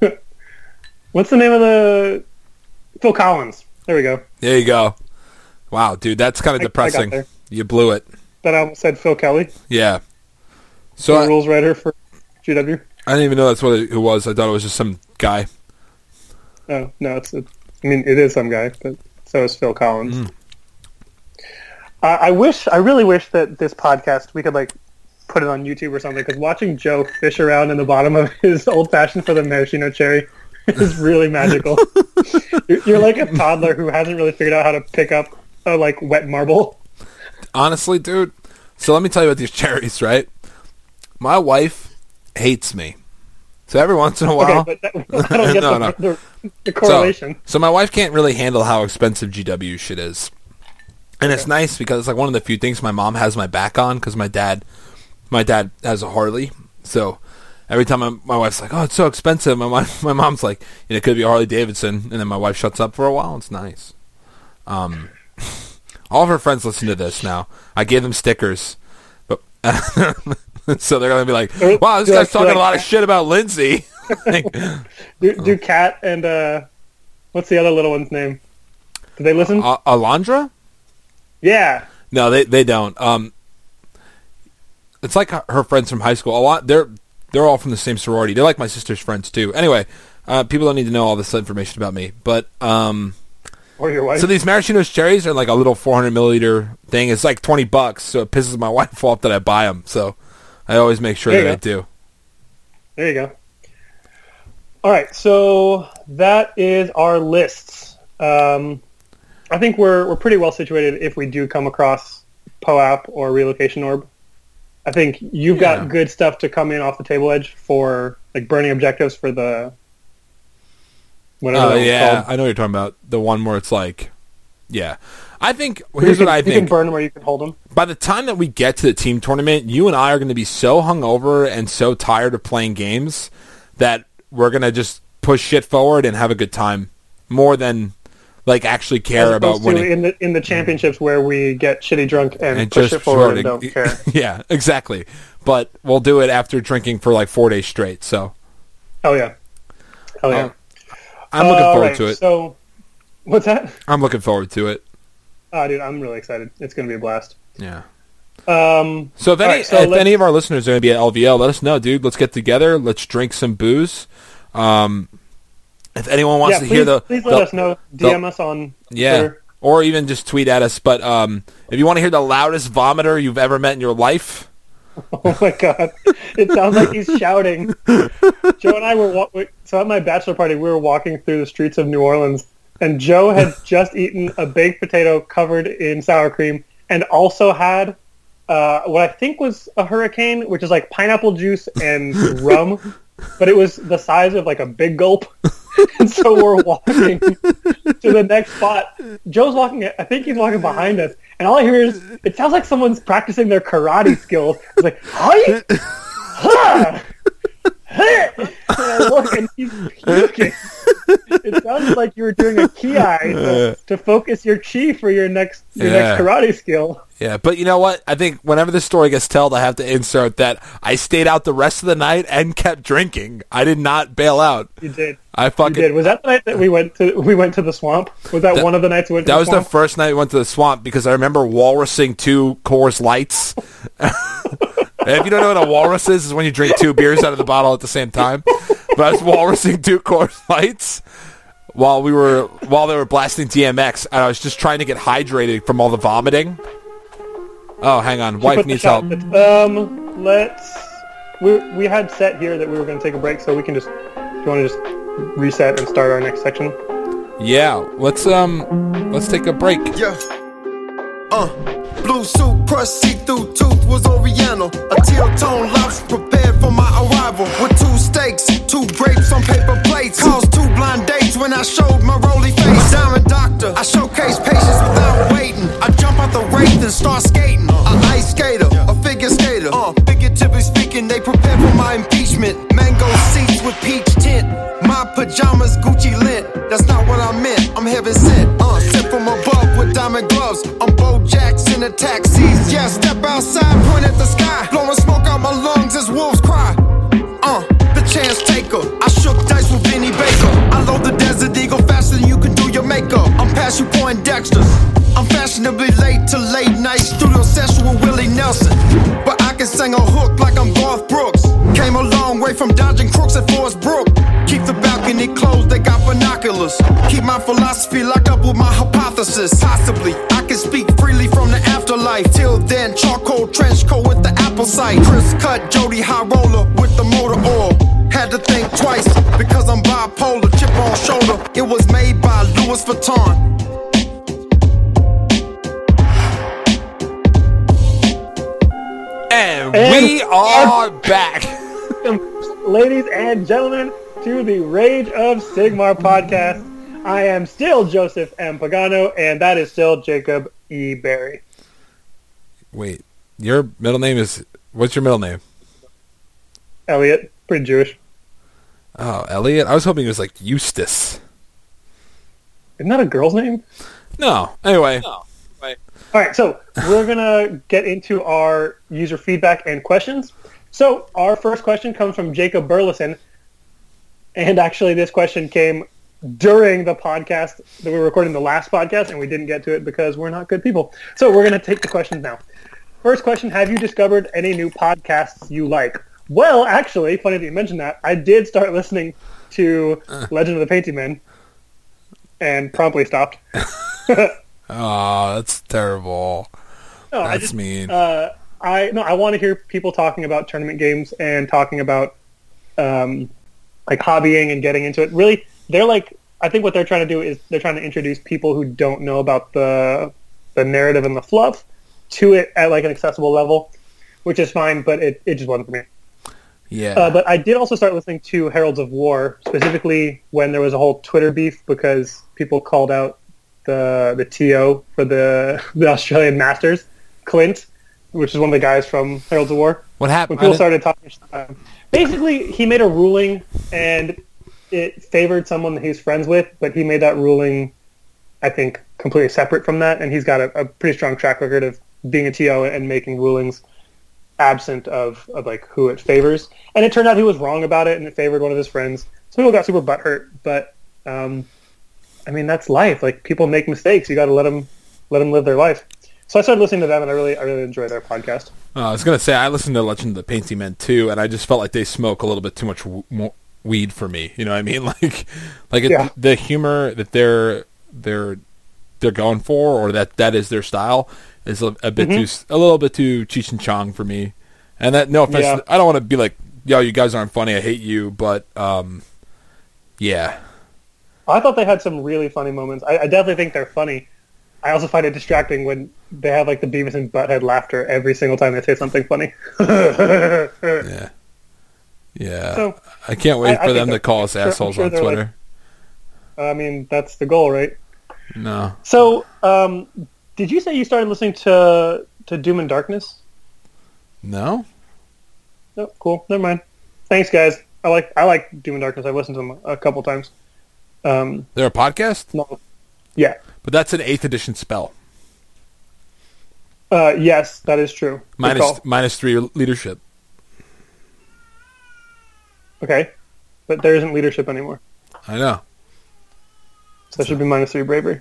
(laughs) What's the name of the Phil Collins? There we go. There you go. Wow, dude, that's kind of depressing. You blew it. That I almost said Phil Kelly, Yeah. So I, rules writer for GW. I didn't even know that's what it, was. I thought it was just some guy. Oh no, it's. It, I mean, it is some guy, but so is Phil Collins. Mm. I I wish, I really wish that this podcast we could like put it on YouTube or something. Because watching Joe fish around in the bottom of (laughs) his old fashioned for the maraschino cherry (laughs) is really magical. (laughs) you're, you're like a toddler who hasn't really figured out how to pick up a like wet marble. Honestly, dude. So let me tell you about these (laughs) cherries, right? My wife hates me. So every once in a while, Okay, that, (laughs) I don't (laughs) get No, the, no. The, the correlation. So, so my wife can't really handle how expensive GW shit is, and it's nice because it's like one of the few things my mom has my back on because my dad, my dad has a Harley. So every time my, my wife's like, "Oh, it's so expensive," my wife, my mom's like, "You know, it could be Harley Davidson," and then my wife shuts up for a while. It's nice. Um, all of her friends listen to this now. I gave them stickers, but (laughs) so they're gonna be like, "Wow, this They're guy's like- talking they're a lot like- of shit about Lindsay." Like, Do, do Cat and uh, what's the other little one's name? Do they listen? uh, Alondra? yeah. No, they they don't. Um, it's like her- her friends from high school. A lot they're they're all from the same sorority. They're like my sister's friends too. Anyway, uh, people don't need to know all this information about me. But um, Or your wife. so these maraschino's cherries are like a little 400 milliliter thing. It's like 20 bucks. So it pisses my (laughs) wife off that I buy them. So I always make sure that you I do. There you go. All right, so that is our lists. Um, I think we're we're pretty well situated if we do come across POAP or relocation orb. I think you've Yeah. got good stuff to come in off the table edge for like burning objectives for the whatever Oh yeah, called. I know what you're talking about. The one where it's like, yeah. I think Where here's you what can, I you can think. burn them or you can hold them. by the time that we get to the team tournament, you and I are going to be so hungover and so tired of playing games that we're going to just push shit forward and have a good time more than like actually care about winning. in the in the championships where we get shitty drunk and, and push it forward and don't care. (laughs) yeah, exactly. But we'll do it after drinking for like four days straight. So Oh yeah. Oh yeah. Um, I'm looking forward right, to it. So, what's that? I'm looking forward to it. Oh, dude, I'm really excited. It's going to be a blast. Yeah. Um, So if any Alright, so if any of our listeners are going to be at LVO, let us know, dude. Let's get together. Let's drink some booze. Um, if anyone wants yeah, to please, hear the, please the- let us know. the- DM us on Yeah. Twitter. Or even just tweet at us. But um, if you want to hear the loudest vomiter you've ever met in your life, (laughs) Oh my god, it sounds like he's shouting. Joe and I were wa- so at my bachelor party. We were walking through the streets of New Orleans, and Joe had (laughs) just eaten a baked potato covered in sour cream, and also had uh, what I think was a hurricane, which is like pineapple juice and (laughs) rum, but it was the size of like a big gulp. (laughs) and so we're walking (laughs) to the next spot. Joe's walking. I think he's walking behind us, and all I hear is it sounds like someone's practicing their karate skills. It's like, hi, (laughs) ha. (laughs) And I look, and he's puking. It sounds like you were doing a ki (laughs) to, to focus your chi for your next your Yeah. next karate skill. yeah. But you know what? I think whenever the story gets told, I have to insert that I stayed out the rest of the night and kept drinking. I did not bail out. You did. I You fucking did. Was that the night that we went to we went to the swamp? Was that, That- one of the nights we went to That the was the first night we went to the swamp because I remember walrusing two Coors Lights. (laughs) And if you don't know what a walrus is, is when you drink two beers out of the bottle at the same time. But I was walrusing two Coors Lights while we were while they were blasting DMX, and I was just trying to get hydrated from all the vomiting. Oh, hang on, wife needs help. Um, let's. We we had set here that we were going to take a break, so we can just. Do you want to just reset and start our next section? Yeah, let's um, let's take a break. Yeah. Uh, blue suit, crushed see-through tooth was Oriental. A teal tone lobster prepared for my arrival. With two steaks, two grapes on paper plates. Caused two blind dates when I showed my roly face. Diamond doctor, I showcase patience without waiting. I jump out the wraith and start skating. A ice skater, a figure skater. Uh, figuratively speaking, they prepare for my impeachment. Mango seats with peach tint. My pajamas Gucci lint. That's not what I meant. I'm heaven sent. Uh, sent from above. And gloves. I'm Bo Jackson in taxis. Yeah, step outside, point at the sky. Blowing smoke out my lungs as wolves cry. Uh, the chance taker. I shook dice with Vinny Baker. I load the Desert Eagle faster than you can do your makeup. I'm past you point Dexter's. I'm fashionably late to late night studio session with Willie Nelson. But I can sing a hook like I'm Garth Brooks. Came a long way from dodging crooks at Forest Brook. Keep the balcony closed, binoculars. Keep my philosophy locked up with my hypothesis. Possibly, I can speak freely from the afterlife. Till then, charcoal trench coat with the apple sight. Chris cut, Jody high roller with the motor oil. Had to think twice because I'm bipolar, chip on shoulder. It was made by Louis Vuitton. And, And we are back. (laughs) Ladies and gentlemen, to the Rage of Sigmar podcast. I am still Joseph M. Pagano, and that is still Jacob E. Barry. Wait, your middle name is what's your middle name? Elliot, pretty Jewish. Oh, Elliot. I was hoping it was like Eustace. Isn't that a girl's name? No. Anyway, All right, so we're gonna get into our user feedback and questions. So our first question comes from Jacob Burleson, and actually this question came during the podcast that we were recording the last podcast, and we didn't get to it because we're not good people. So we're gonna take the questions now. First question: Have you discovered any new podcasts you like? Well, actually, funny that you mentioned that. I did start listening to Legend of the Painting Men, and promptly stopped. (laughs) oh, that's terrible. No, I That's just, mean. Uh, I no, I want to hear people talking about tournament games and talking about um, like hobbying and getting into it. Really, they're like I think what they're trying to do is they're trying to introduce people who don't know about the the narrative and the fluff to it at like an accessible level, which is fine. But it, it just wasn't for me. yeah. Uh, but I did also start listening to Heralds of War, specifically when there was a whole Twitter beef because people called out the the TO for the (laughs) the Australian Masters, Clint, which is one of the guys from Heralds of War. what happened? When people started talking, um, basically he made a ruling and it favored someone that he's friends with, but he made that ruling, I think, completely separate from that, and he's got a, a pretty strong track record of being a TO and making rulings absent of, of like who it favors. And it turned out he was wrong about it, and it favored one of his friends. So people got super butthurt, but um, I mean that's life. Like people make mistakes. You got to let them let them live their life. So I started listening to them, and I really I really enjoy their podcast. Uh, I was gonna say I listened to Legend of the Painting Men too, and I just felt like they smoke a little bit too much w- weed for me. You know what I mean? (laughs) Like, like it, Yeah. the humor that they're they're they're going for, or that that is their style, is a, a bit too s- a little bit too Cheech and Chong for me. And that no offense, Yeah. I don't want to be like, yo, you guys aren't funny. I hate you, but um, yeah, I thought they had some really funny moments. I, I definitely think they're funny. I also find it distracting when they have like the Beavis and Butthead laughter every single time they say something funny. (laughs) yeah, yeah. So, I can't wait I- I for think them to call us sure- assholes sure on they're like- Twitter. I mean, that's the goal, right? no, So, um, did you say you started listening to to Doom and Darkness? no. No, cool. Never mind. Thanks, guys. I like I like Doom and Darkness. I've listened to them a couple times. Um, They're a podcast, no, yeah. But that's an eighth edition spell. Uh, yes, that is true. Minus, minus three leadership. Okay, but there isn't leadership anymore, I know. so that should be minus three bravery.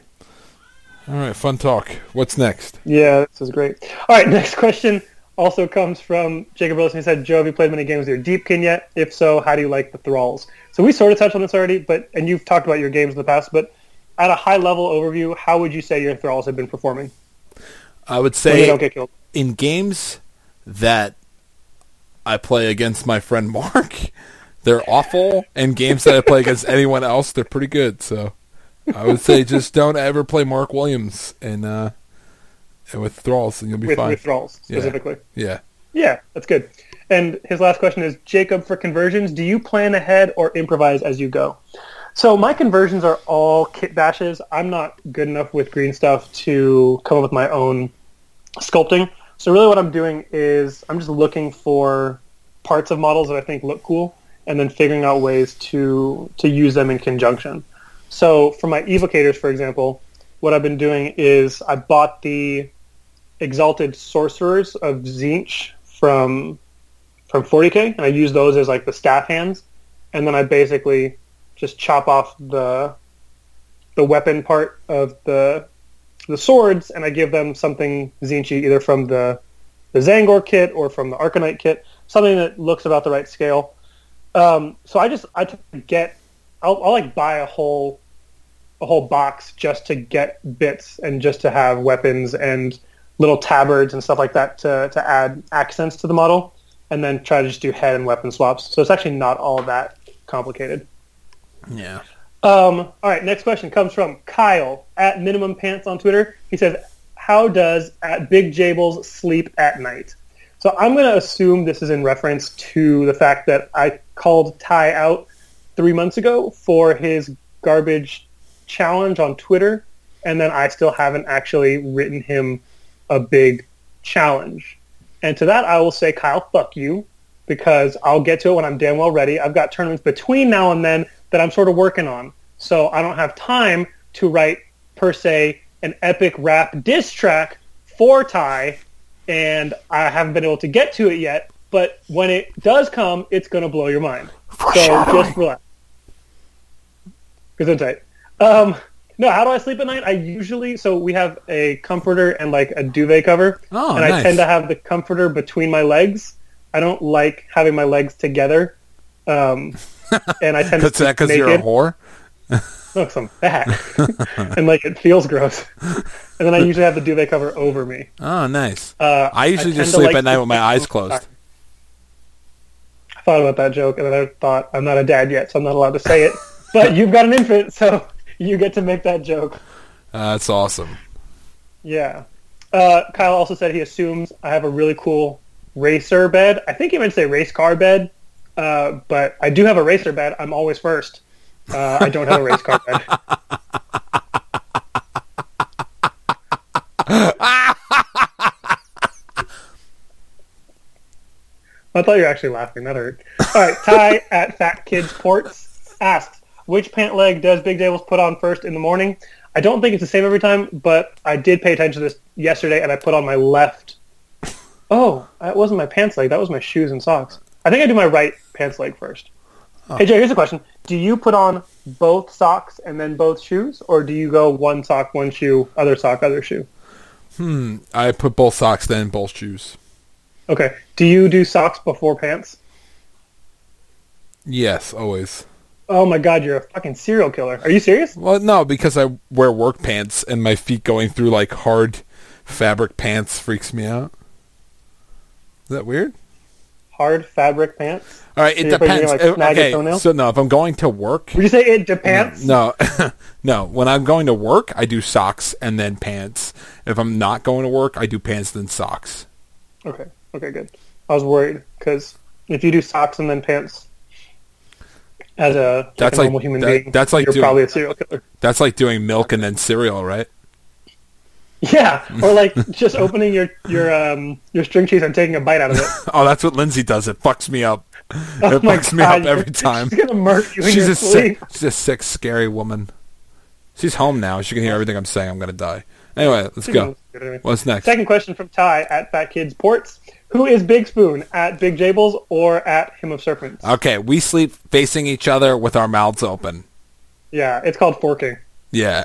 All right, fun talk. What's next? Yeah, this is great. All right, (laughs) next question also comes from Jacob Wilson. He said, Joe, have you played many games with your Deepkin yet? If so, how do you like the Thralls? So we sort of touched on this already, but and you've talked about your games in the past, but at a high level overview, how would you say your Thralls have been performing I would say don't get killed? in games that I play against my friend Mark, (laughs) they're awful. And games that I play against (laughs) anyone else, they're pretty good. So I would say just don't ever play Mark Williams and uh, and with Thralls, and you'll be With, fine. with Thralls, Yeah. specifically. yeah. Yeah, that's good. And his last question is, Jacob, for conversions, do you plan ahead or improvise as you go? So my conversions are all kit bashes. I'm not good enough with green stuff to come up with my own sculpting. So really what I'm doing is I'm just looking for parts of models that I think look cool and then figuring out ways to, to use them in conjunction. So for my evocators, for example, what I've been doing is I bought the Exalted Sorcerers of Tzeentch from from 40k, and I use those as like the staff hands, and then I basically just chop off the the weapon part of the the swords, and I give them something Zinchi either from the the Tzaangor kit or from the Arcanite kit, something that looks about the right scale. Um, so I just I get I'll, I'll like buy a whole a whole box just to get bits and just to have weapons and little tabards and stuff like that to, to add accents to the model and then try to just do head and weapon swaps. So it's actually not all that complicated. Yeah. Um, all right, next question comes from Kyle at Minimum Pants on Twitter. He says, "How does at Big Jables sleep at night?" So I'm going to assume this is in reference to the fact that I called Ty out three months ago for his garbage challenge on Twitter, and then I still haven't actually written him a big challenge. And to that, I will say, Kyle, fuck you, because I'll get to it when I'm damn well ready. I've got tournaments between now and then that I'm sort of working on. So I don't have time to write, per se, an epic rap diss track for Ty, and I haven't been able to get to it yet. But when it does come, it's going to blow your mind. So just relax. Gesundheit. Um, no, how do I sleep at night? I usually so we have a comforter and like a duvet cover, Oh, and I tend to have the comforter between my legs. I don't like having my legs together, um, and I tend to (laughs) that sleep because you're a whore. Look, I'm fat, (laughs) and like it feels gross. And then I usually have the duvet cover over me. Oh, nice. Uh, I usually tend just sleep like at night with my eyes closed. I thought about that joke, and then I thought I'm not a dad yet, so I'm not allowed to say it. (laughs) But you've got an infant, so you get to make that joke. Uh, that's awesome. Yeah. Uh, Kyle also said he assumes I have a really cool racer bed. I think he meant to say race car bed, uh, but I do have a racer bed. I'm always first. Uh, I don't have a race car bed. I thought you were actually laughing. That hurt. All right. Ty at Fat Kids Ports asks, which pant leg does Big Jables put on first in the morning? I don't think it's the same every time, but I did pay attention to this yesterday, and I put on my left. Oh, that wasn't my pants leg. That was my shoes and socks. I think I do my right pants leg first. Hey Jay, here's a question: Do you put on both socks and then both shoes, or do you go one sock, one shoe, other sock, other shoe? Hmm. I put both socks then both shoes. Okay. Do you do socks before pants? Yes, always. Oh my god, you're a fucking serial killer. Are you serious? Well, no, because I wear work pants and my feet going through like hard fabric pants freaks me out. Is that weird? Hard fabric pants? All right, it So you're afraid you're depends. like, okay, so no, if I'm going to work, Would you say it depends? no, (laughs) no. When I'm going to work, I do socks and then pants. If I'm not going to work, I do pants then socks. Okay. Okay, good. I was worried because if you do socks and then pants as a, like That's a like- normal human that- being, that's like you're doing- probably a serial killer. That's like doing milk and then cereal, right? Yeah, (laughs) or like just opening your your um your string cheese and taking a bite out of it. (laughs) Oh, that's what Lindsay does. It fucks me up. (laughs) Oh it fucks me up every (laughs) time. She's gonna murder you She's a sleep. sick, she's a sick, scary woman. She's home now. She can hear everything I'm saying. I'm gonna die. Anyway, let's go. (laughs) What's next? Second question from Ty at Fat Kids Ports. Who is Big Spoon at Big Jables or at Hymn of Serpents? Okay, we sleep facing each other with our mouths open. Yeah, it's called forking. Yeah,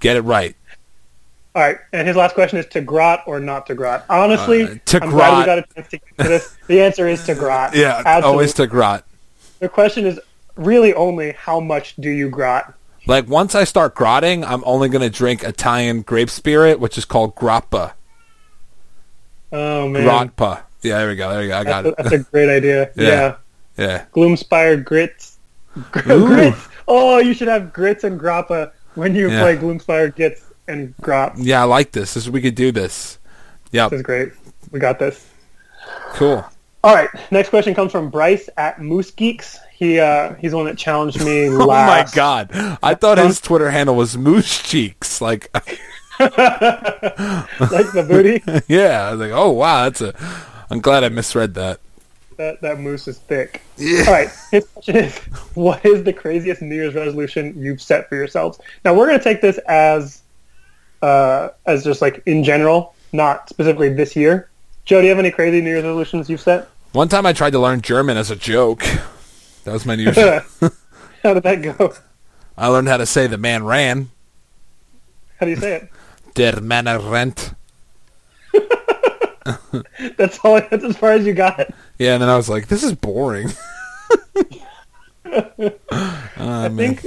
get it right. All right, and his last question is to grot or not to grot. Honestly, Uh, to I'm glad we got a chance to get to this. The answer is to grot. (laughs) Yeah, Absolutely. always to grot. The question is really only how much do you grot? Like once I start grotting, I'm only gonna drink Italian grape spirit, which is called grappa. Oh man, Grotpa. Yeah, there we go. There we go. I got that's, a, it. that's a great idea. (laughs) Yeah. yeah. Yeah. Gloomspite grits. Gr- grits. Oh, you should have grits and grappa when you Yeah. play Gloomspite grits and grop. Yeah, I like this. This we could do this. Yeah, This is great. We got this. Cool. All right. Next question comes from Bryce at Moose Geeks. He uh, he's the one that challenged me (laughs) Oh my god. I thought his Twitter handle was Moose Cheeks. Like (laughs) like the booty. (laughs) yeah, I was like, "Oh wow, that's a I'm glad I misread that. that that moose is thick. Yeah. All right. His question is, what is the craziest New Year's resolution you've set for yourselves? Now we're going to take this as uh, as just like in general, not specifically this year. Joe, do you have any crazy New Year's resolutions you've set? One time I tried to learn German as a joke. That was my New Year's. (laughs) How did that go? I learned how to say the man ran. How do you say it? (laughs) Der Mann rennt. (laughs) That's all. That's as far as you got. Yeah, and then I was like, this is boring. I think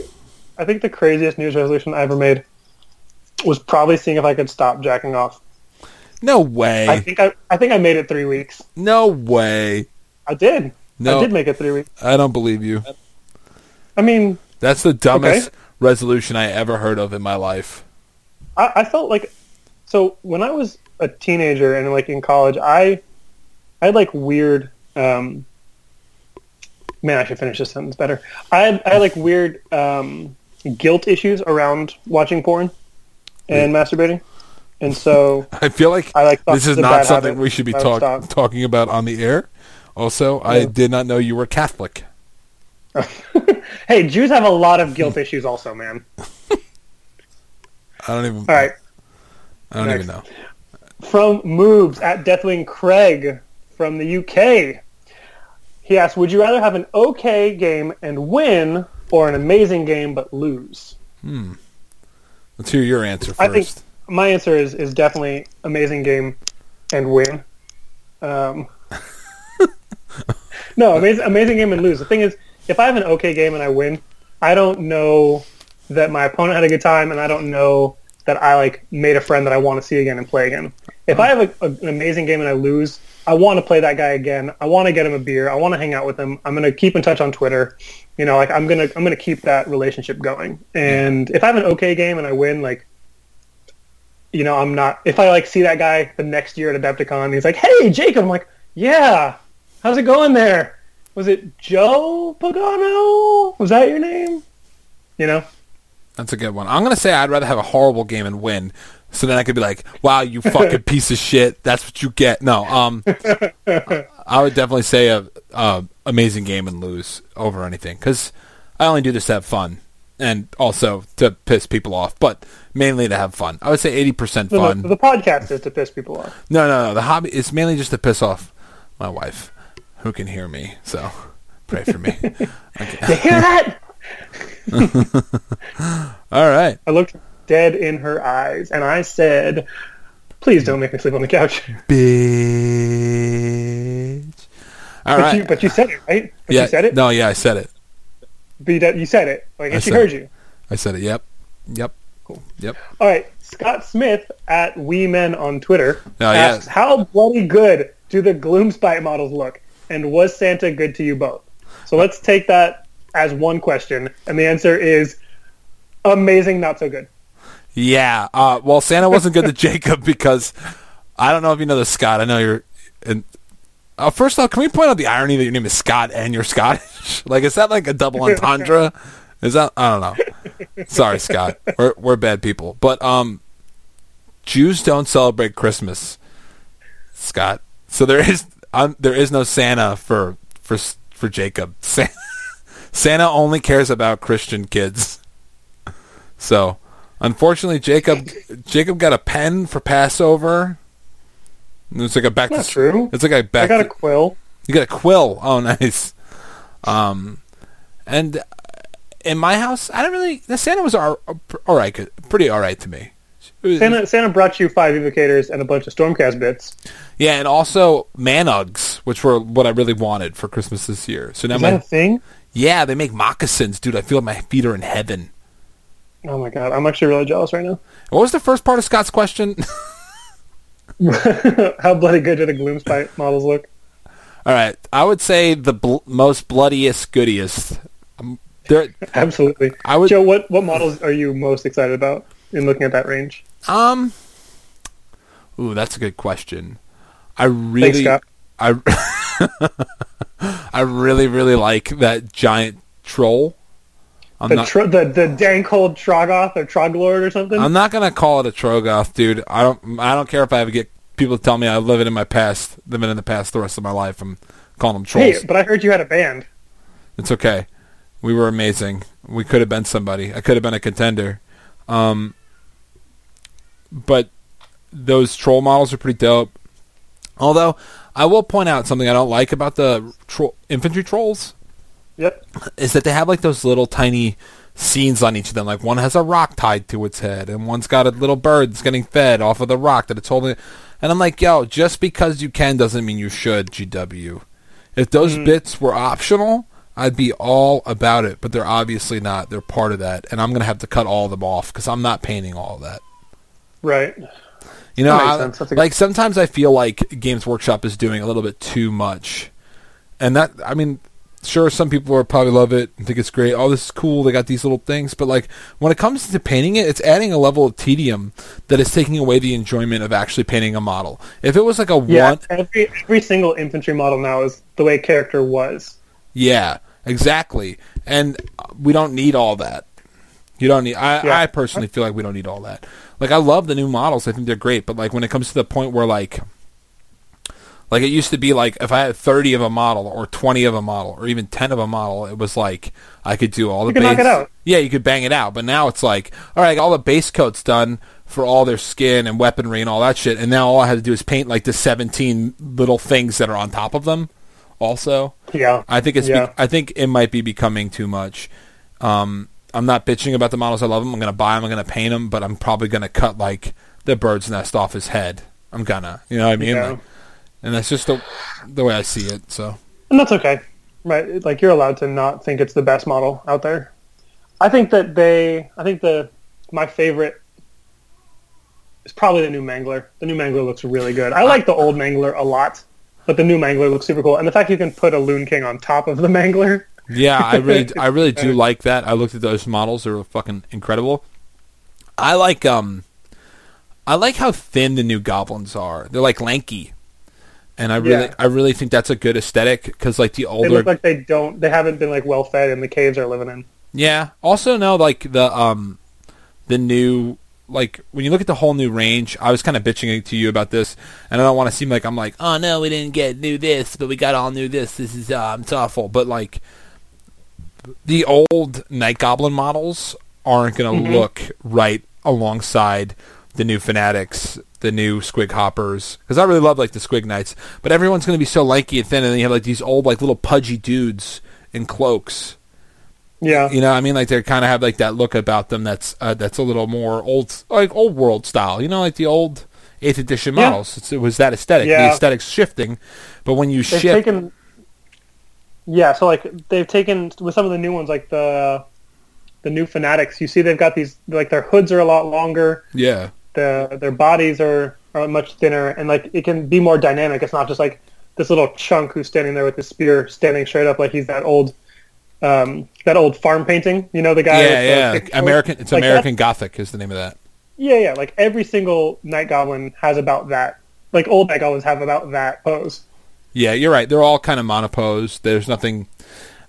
I think the craziest New Year's resolution I ever made was probably seeing if I could stop jacking off. No way. I think I I think I made it three weeks. No way. I did. No. I did make it three weeks. I don't believe you. I mean, That's the dumbest Okay. resolution I ever heard of in my life. I, I felt like so when I was a teenager and like in college, I I had like weird. Um, man, I should finish this sentence better. I had, I had like weird um, guilt issues around watching porn and masturbating, and so (laughs) I feel like I like this is not something habit. we should be talk, talking about on the air. Also, I did not know you were Catholic. (laughs) hey, Jews have a lot of guilt issues, also, man. (laughs) I don't even. All right, I don't next. even know. from moves at Deathwing Craig from the UK. He asked, "Would you rather have an okay game and win, or an amazing game but lose?" Hmm. Let's hear your answer first. I think my answer is is definitely amazing game and win. Um, (laughs) no, amazing, amazing game and lose. The thing is, if I have an okay game and I win, I don't know that my opponent had a good time, and I don't know that I like made a friend that I want to see again and play again. If I have a, a, an amazing game and I lose, I want to play that guy again. I want to get him a beer. I want to hang out with him. I'm gonna keep in touch on Twitter. You know, like I'm gonna I'm gonna keep that relationship going. And if I have an okay game and I win, like you know, I'm not. If I like see that guy the next year at Adepticon, he's like, "Hey, Jacob," I'm like, "Yeah, how's it going there? Was it Joe Pagano? Was that your name?" You know, That's a good one. I'm gonna say I'd rather have a horrible game and win, so then I could be like, "Wow, you fucking (laughs) piece of shit. That's what you get." No, um, I would definitely say a, a amazing game and lose over anything because I only do this to have fun and also to piss people off, but mainly to have fun. I would say 80% the, fun. the podcast is to piss people off. No, no, no. The hobby is mainly just to piss off my wife, who can hear me. So pray for me. okay. (laughs) You hear that? (laughs) All right. I looked dead in her eyes and I said, "Please don't make me sleep on the couch." Bitch. All But right. you, but you said it, right? But yeah. you said it. No, yeah, I said it. But you, you said it. Like, I and she heard it. you. I said it. Yep. Yep. Cool. Yep. All right, Scott Smith at We Men on Twitter Oh, yeah. asks, "How bloody good do the Gloomspite models look? And was Santa good to you both?" So let's take that as one question, and the answer is amazing, not so good. Yeah. Uh, well, Santa wasn't good to (laughs) Jacob because I don't know if you know the Scott. I know you're. And uh, first off, can we point out the irony that your name is Scott and you're Scottish? (laughs) like, is that like a double entendre? Is that I don't know. Sorry, Scott. We're we're bad people, but um, Jews don't celebrate Christmas, Scott. So there is um, there is no Santa for for for Jacob. Santa, (laughs) Santa only cares about Christian kids. So, unfortunately, Jacob Jacob got a pen for Passover. It's like a back Not to true. It's like a back. I got a quill. you got a quill. Oh, (laughs) nice. Um, and in my house, I don't really. The Santa was all, all right, pretty all right to me. Was- Santa, Santa brought you five evocators and a bunch of Stormcast bits. yeah, and also manugs, which were what I really wanted for Christmas this year. So now Is my that a thing? yeah, they make moccasins, dude. I feel like my feet are in heaven. Oh my god, I'm actually really jealous right now. What was the first part of Scott's question? (laughs) (laughs) How bloody good do the Gloomspite models look? all right, I would say the bl- most bloodiest, goodiest. Um, there, (laughs) Absolutely. I would- Joe, what what models are you most excited about in looking at that range? Um. Ooh, that's a good question. I really, Scott. I, I really, really like that giant troll. I'm The not. tro- the the Dankhold Troggoth or Troglord or something. I'm not gonna call it a troggoth, dude. I don't. I don't care if I ever get people to tell me I live it in my past, living in the past the rest of my life. I'm calling them trolls. hey, but I heard you had a band. It's okay. We were amazing. We could have been somebody. I could have been a contender. Um, but those troll models are pretty dope. Although I will point out something I don't like about the tro- infantry trolls Yep. is that they have like those little tiny scenes on each of them. Like one has a rock tied to its head, and one's got a little bird that's getting fed off of the rock that it's holding. And I'm like, yo, just because you can doesn't mean you should. GW. If those mm. bits were optional, I'd be all about it. But they're obviously not. They're part of that, and I'm gonna have to cut all of them off because I'm not painting all of that. Right. You know, I- sense. That's a good- like sometimes I feel like Games Workshop is doing a little bit too much, and that I mean, sure, some people are probably love it and think it's great. Oh, this is cool. They got these little things, but like when it comes to painting it, it's adding a level of tedium that is taking away the enjoyment of actually painting a model. If it was like a Yeah. one, Every every single infantry model now is the way character was. yeah, exactly, and we don't need all that. You don't need. I, Yeah. I personally feel like we don't need all that. Like I love the new models. I think they're great, but like when it comes to the point where like, like it used to be like if I had thirty of a model or twenty of a model or even ten of a model, it was like I could do all the base. it out. Yeah, you could bang it out. But now it's like, all right, all the base coats done for all their skin and weaponry and all that shit, and now all I had to do is paint like the seventeen little things that are on top of them. Also, Yeah. I think it's. Yeah. Be- I think it might be becoming too much. Um, I'm not bitching about the models. I love them. I'm gonna buy them. I'm gonna paint them, but I'm probably gonna cut like the bird's nest off his head. I'm gonna. You know what I mean? Yeah. Like, and that's just the the way I see it. So And that's okay. Right. Like you're allowed to not think it's the best model out there. I think that they I think the my favorite is probably the new Mangler. The new Mangler looks really good. I like the old Mangler a lot, but the new Mangler looks super cool. And the fact you can put a Loon King on top of the (laughs) Mangler. yeah, I really, (laughs) I really do like that. I looked at those models; they're fucking incredible. I like um, I like how thin the new goblins are. They're like lanky, and I really, Yeah. I really think that's a good aesthetic because like the older, They look like they don't they haven't been like well fed in the caves they're living in. Yeah. Also, now like the um, the new like when you look at the whole new range. I was kind of bitching to you about this, and I don't want to seem like I'm like, oh no, we didn't get new this, but we got all new this. This is um, it's awful. But like the old Night Goblin models aren't going to look right alongside the new Fanatics, the new Squig Hoppers. Because I really love like the Squig Knights, but everyone's going to be so lanky and thin, and then you have like these old like little pudgy dudes in cloaks. Yeah. You know, I mean, like they kind of have like that look about them that's uh, that's a little more old, like old world style. You know, like the old eighth edition Yeah. models. It's, it was that aesthetic. The Yeah. aesthetic's shifting, but when you They've shift, taken Yeah, so like they've taken with some of the new ones like the the new fanatics, you see they've got these like their hoods are a lot longer. yeah, the their bodies are, are much thinner and like it can be more dynamic. It's not just like this little chunk who's standing there with his spear standing straight up like he's that old um, that old farm painting. You know the guy. yeah, yeah. American. It's Like American Gothic is the name of that. Yeah, yeah. Like every single night goblin has about that. Like old night goblins have about that pose. Yeah, you're right. They're all kind of monoposed. There's nothing,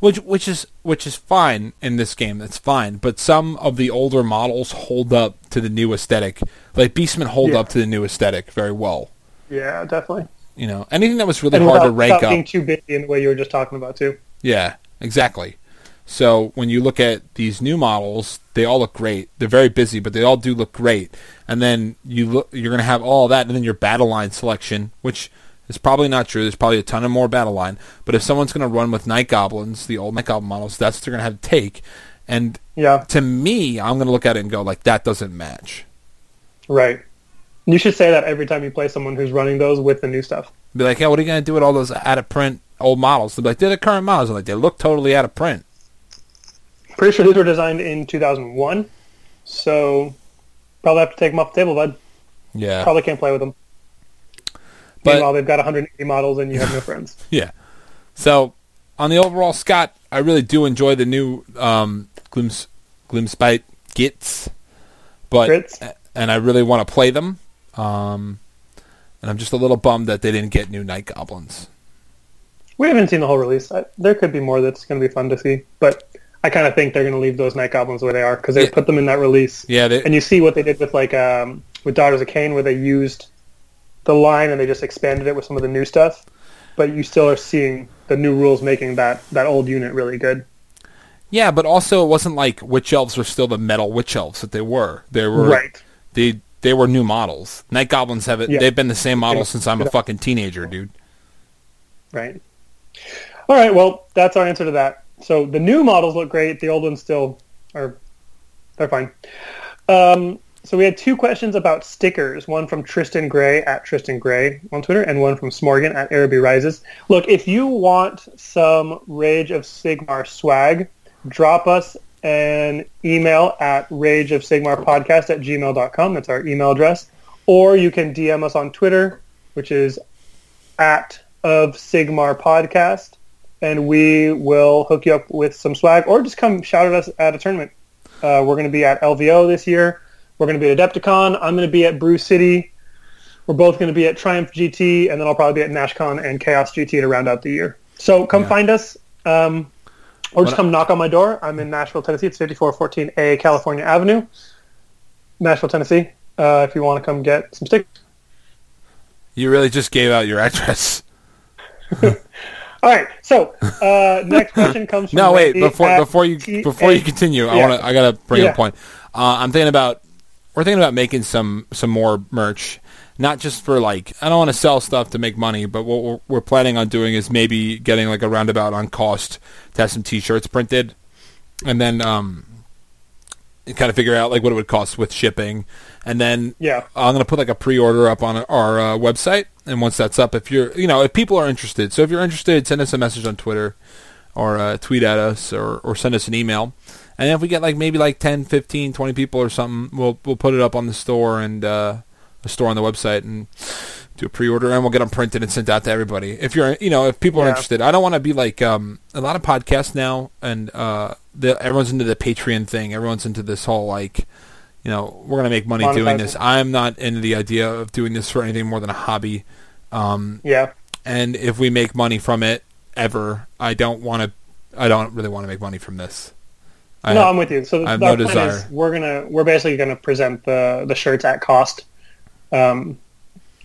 which which is which is fine in this game. That's fine. But some of the older models hold up to the new aesthetic. Like Beastmen hold Yeah. up to the new aesthetic very well. Yeah, definitely. You know, anything that was really And hard without, to rank without up. being too busy in the way you were just talking about too. Yeah, exactly. So when you look at these new models, they all look great. They're very busy, but they all do look great. And then you look, you're going to have all that, and then your battle line selection, which is probably not true. There's probably a ton of more battle line. But if someone's going to run with night goblins, the old night goblin models, that's what they're going to have to take. And Yeah, to me, I'm going to look at it and go like, that doesn't match. right. You should say that every time you play someone who's running those with the new stuff. Be like, hey, what are you going to do with all those out of print old models? They'll be like, they're the current models. I'm like, they look totally out of print. Pretty sure these were designed in 2001, so probably have to take them off the table, bud. Yeah. Probably can't play with them. But- Meanwhile, they've got 180 models and you have no friends. (laughs) Yeah. So on the overall, Scott, I really do enjoy the new um, Glims Glimspite Gitz, but and I really want to play them. Um, and I'm just a little bummed that they didn't get new Night Goblins. We haven't seen the whole release. I, there could be more that's going to be fun to see, but I kind of think they're going to leave those night goblins the way they are because they Yeah. put them in that release. Yeah, they, And you see what they did with like um, with Daughters of Khaine, where they used the line and they just expanded it with some of the new stuff. But you still are seeing the new rules making that that old unit really good. yeah, but also it wasn't like witch elves were still the metal witch elves that they were. They were Right. they they were new models. Night Goblins have it. Yeah. They've been the same model since I'm a fucking teenager, dude. Right. All right. Well, that's our answer to that. So the new models look great. The old ones still are. They're fine. Um, so we had two questions about stickers. One from Tristan Gray at Tristan Gray on Twitter, and one from Smorgan at Araby Rises. Look, if you want some Rage of Sigmar swag, drop us an email at rageofsigmarpodcast of Sigmar Podcast at gmail.com. That's our email address. Or you can DM us on Twitter, which is at of Sigmar Podcast, and we will hook you up with some swag, or just come shout at us at a tournament. Uh, we're going to be at LVO this year. We're going to be at Adepticon. I'm going to be at Brew City. We're both going to be at Triumph GT, and then I'll probably be at NashCon and Chaos GT to round out the year. So come Yeah. find us, um, or just What- come knock on my door. I'm in Nashville, Tennessee. It's 5414A California Avenue, Nashville, Tennessee. Uh, if you want to come get some stickers. You really just gave out your address. (laughs) (laughs) All right. So uh, next question comes (laughs) from No, wait. Randy Before before you before you A- continue, I want to. I gotta bring Yeah. a point. Uh, I'm thinking about. We're thinking about making some some more merch, not just for like. I don't want to sell stuff to make money, but what we're, we're planning on doing is maybe getting like a roundabout on cost to have some T-shirts printed, and then um, kind of figure out like what it would cost with shipping, and then Yeah. I'm gonna put like a pre-order up on our uh, website, and once that's up, if you're, you know, if people are interested, so if you're interested, send us a message on Twitter, or uh, tweet at us, or, or send us an email, and if we get like maybe like 10, 15, 20 people or something, we'll we'll put it up on the store and uh, the store on the website and do a pre-order, and we'll get them printed and sent out to everybody. If you're, you know, if people are interested, I don't want to be like um, a lot of podcasts now, and uh, the, everyone's into the Patreon thing, everyone's into this whole like you know, we're gonna make money doing this. I'm not into the idea of doing this for anything more than a hobby. Um, Yeah. and if we make money from it ever, I don't want to. I don't really want to make money from this. I no, have- I'm with you. So I have the no desire. is we're gonna we're basically gonna present the the shirts at cost. Um,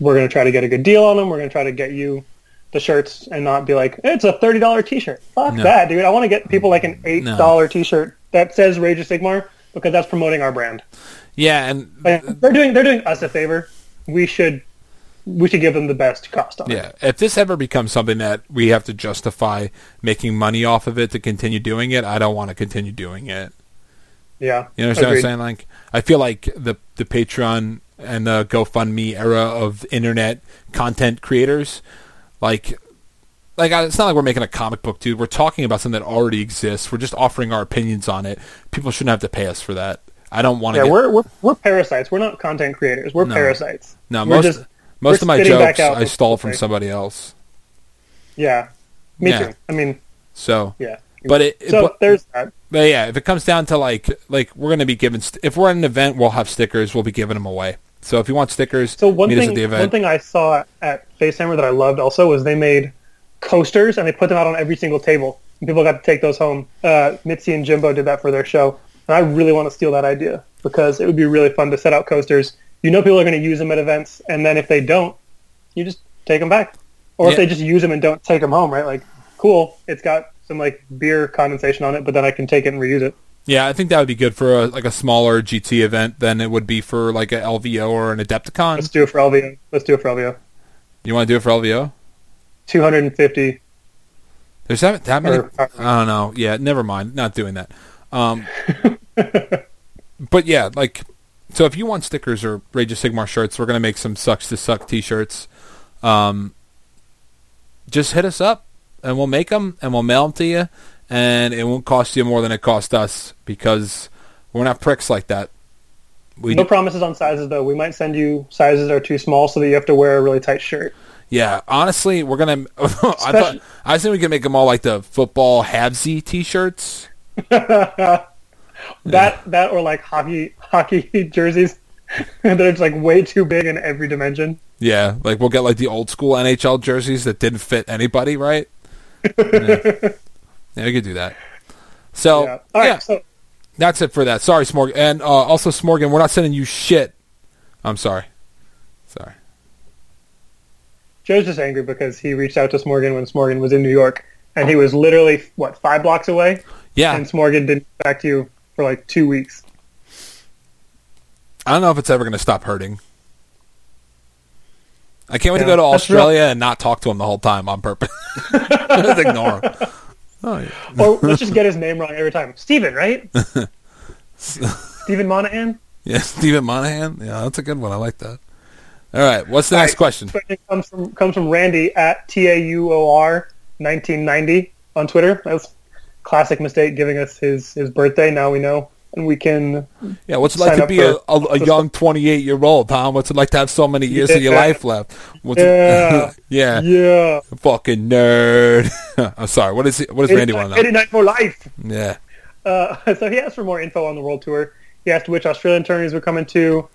we're gonna try to get a good deal on them. We're gonna try to get you the shirts and not be like it's a thirty dollar T-shirt. Fuck No. that, dude. I want to get people like an eight dollar T-shirt that says Rage of Sigmar because that's promoting our brand. yeah, and Like, they're doing they're doing us a favor. We should we should give them the best cost on it. yeah, if this ever becomes something that we have to justify making money off of it to continue doing it, I don't want to continue doing it. Yeah. You understand Agreed. what I'm saying? Like, I feel like the the Patreon and the GoFundMe era of internet content creators, like, like it's not like we're making a comic book, dude. We're talking about something that already exists. We're just offering our opinions on it. People shouldn't have to pay us for that. I don't want to. Yeah, get, we're, we're we're parasites. We're not content creators. We're No. parasites. no we're most just- most of my jokes I stole from somebody else. Yeah, me Yeah. too. I mean, So, yeah. but it. So but, there's that. but yeah, if it comes down to like like we're gonna be given st- if we're at an event, we'll have stickers. We'll be giving them away. So if you want stickers, So one meet us thing, at the one thing I saw at Facehammer that I loved also was they made coasters and they put them out on every single table. And people got to take those home. Uh, Mitzi and Jimbo did that for their show, and I really want to steal that idea because it would be really fun to set out coasters. You know, people are going to use them at events, and then if they don't, you just take them back. Or Yeah. if they just use them and don't take them home, right? Like, cool, it's got some like beer condensation on it, but then I can take it and reuse it. Yeah, I think that would be good for a, like a smaller GT event than it would be for like a LVO or an Adepticon. Let's do it for LVO. Let's do it for LVO. You want to do it for LVO? 250 There's that, that many. Or- I don't know. Yeah, never mind. Not doing that. Um, (laughs) but yeah, like, so if you want stickers or Rage of Sigmar shirts, we're gonna make some sucks to suck T-shirts. Um, just hit us up and we'll make them and we'll mail them to you, and it won't cost you more than it cost us because we're not pricks like that. We No promises on sizes though. We might send you sizes that are too small so that you have to wear a really tight shirt. Yeah, honestly, we're gonna. (laughs) I thought I thinking we could make them all like the football halvesy T-shirts. (laughs) That that or like hockey hockey (laughs) jerseys. And (laughs) they're just like way too big in every dimension. Yeah, like we'll get like the old school NHL jerseys that didn't fit anybody, right? (laughs) yeah. yeah, we could do that. So yeah. All right. yeah, So that's it for that. Sorry, Smorgan, and uh, also Smorgan, we're not sending you shit. I'm sorry. Sorry. Joe's just angry because he reached out to Smorgan when Smorgan was in New York, and he was literally what five blocks away, Yeah, and Smorgan didn't back to you for like two weeks. I don't know if it's ever going to stop hurting. I can't wait to go to that's real. Australia and not talk to him the whole time on purpose. (laughs) Just ignore him. Oh, yeah. Or let's just get his name wrong every time. Steven, right? (laughs) Stephen Monahan. Yeah, Stephen Monahan. Yeah, that's a good one. I like that. All right, what's the next All right, question? Question comes from comes from Randy at T A U O R nineteen ninety on Twitter. That was classic mistake giving us his his birthday. Now we know, and we can. Yeah, what's it like to be a, a, a young 28 year old, Tom? What's it like to have so many years of your life left? What's Yeah. It, (laughs) yeah, Yeah, fucking nerd. (laughs) I'm sorry. What is it? What does Randy want to know? Eighty nine for life. Yeah. Uh, (laughs) so he asked for more info on the world tour. He asked which Australian tourneys we're coming to,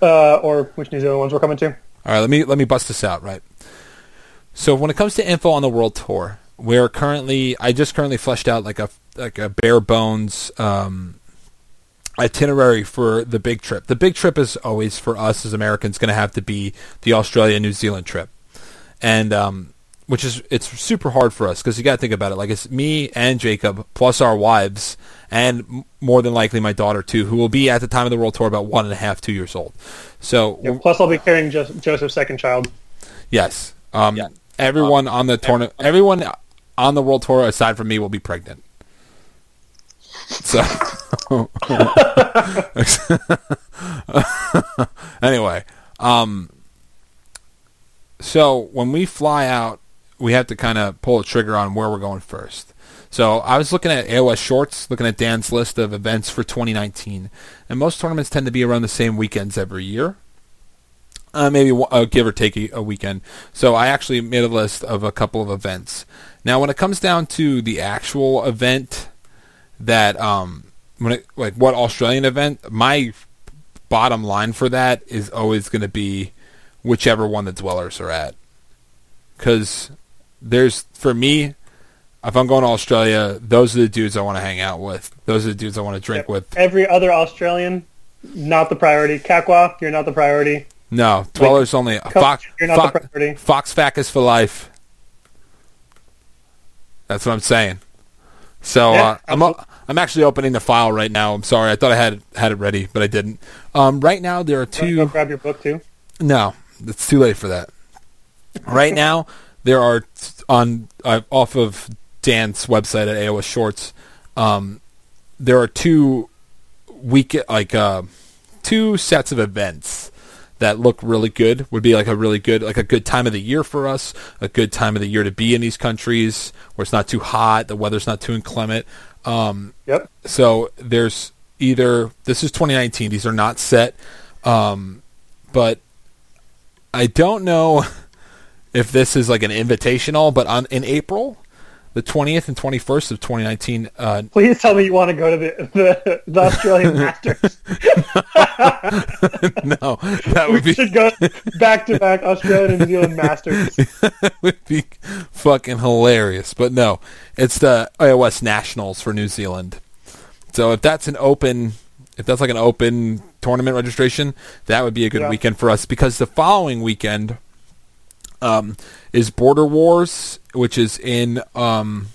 uh, or which New Zealand ones we're coming to. All right, let me let me bust this out, right? So when it comes to info on the world tour, we're currently I just currently fleshed out like a like a bare bones um, itinerary for the big trip. The big trip is always for us as Americans going to have to be the Australia New Zealand trip, and um, which is it's super hard for us because you got to think about it. Like it's me and Jacob plus our wives and more than likely my daughter too, who will be at the time of the world tour about one and a half, two years old. So Yeah, plus, I'll be carrying jo- Joseph's second child. Yes. Um, Yeah. Everyone on the tournament, everyone on the world tour aside from me will be pregnant. So, (laughs) anyway, um, so when we fly out, we have to kind of pull a trigger on where we're going first. So I was looking at AOS Shorts, looking at Dan's list of events for 2019, and most tournaments tend to be around the same weekends every year uh, maybe uh, give or take a, a weekend. So I actually made a list of a couple of events. Now, when it comes down to the actual event, that um, when it like what Australian event, my bottom line for that is always going to be whichever one the dwellers are at, because there's for me. If I'm going to Australia, those are the dudes I want to hang out with. Those are the dudes I want to drink with. Every other Australian, not the priority. Kakwa, you're not the priority. No, dwellers only. Fox, you're not the priority. Fox Fac is for life. That's what I'm saying. So Yeah, uh, I'm I'm actually opening the file right now. I'm sorry, I thought I had it, had it ready, but I didn't. Um, right now there are Wanna Go grab your book too. No, it's too late for that. Right now there are t- on uh, off of Dan's website at AOS Shorts. Um, there are two week like uh, two sets of events that look really good. Would be like a really good like a good time of the year for us. A good time of the year to be in these countries where it's not too hot, the weather's not too inclement. Um, Yep. so there's either this is 2019. These are not set, um, but I don't know (laughs) if this is like an invitational. But on in April, the 20th and 21st of 2019, uh, Please tell me you want to go to the the, the Australian Masters. (laughs) no, that we would be should go back to back Australian and New Zealand Masters. (laughs) would be fucking hilarious. But no, it's the AOS Nationals for New Zealand. So if that's an open, if that's like an open tournament registration, that would be a good Yeah. weekend for us because the following weekend um, is Border Wars, which is in um,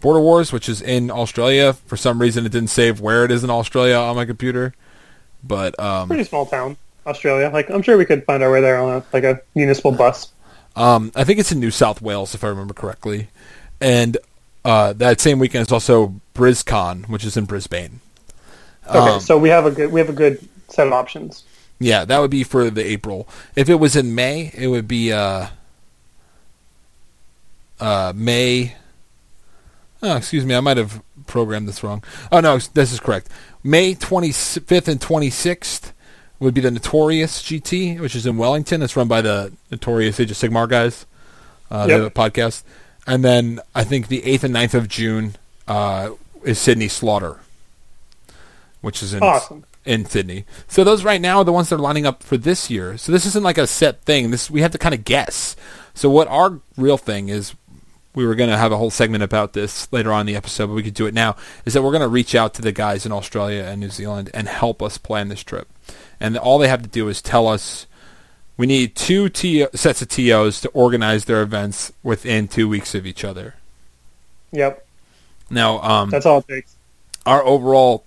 Border Wars, which is in Australia. For some reason, it didn't save where it is in Australia on my computer. But um, Pretty small town, Australia. Like I'm sure we could find our way there on a, like a municipal bus. Um, I think it's in New South Wales, if I remember correctly. And uh, that same weekend is also BrisCon, which is in Brisbane. Okay, Um, so we have a good we have a good set of options. Yeah, that would be for the April. If it was in May, it would be uh, uh, May. Oh, excuse me, I might have programmed this wrong. Oh no, this is correct. May 25th and 26th would be the Notorious GT, which is in Wellington. It's run by the Notorious Age of Sigmar guys. Uh, Yep. a podcast. And then I think the 8th and 9th of June uh, is Sydney Slaughter, which is in Awesome. In Sydney. So those right now are the ones that are lining up for this year. So this isn't like a set thing. This we have to kind of guess. So what our real thing is, we were going to have a whole segment about this later on in the episode, but we could do it now. Is that we're going to reach out to the guys in Australia and New Zealand and help us plan this trip. And all they have to do is tell us. We need two T- sets of TOs to organize their events within two weeks of each other. Yep, Now, um, that's all it takes. our overall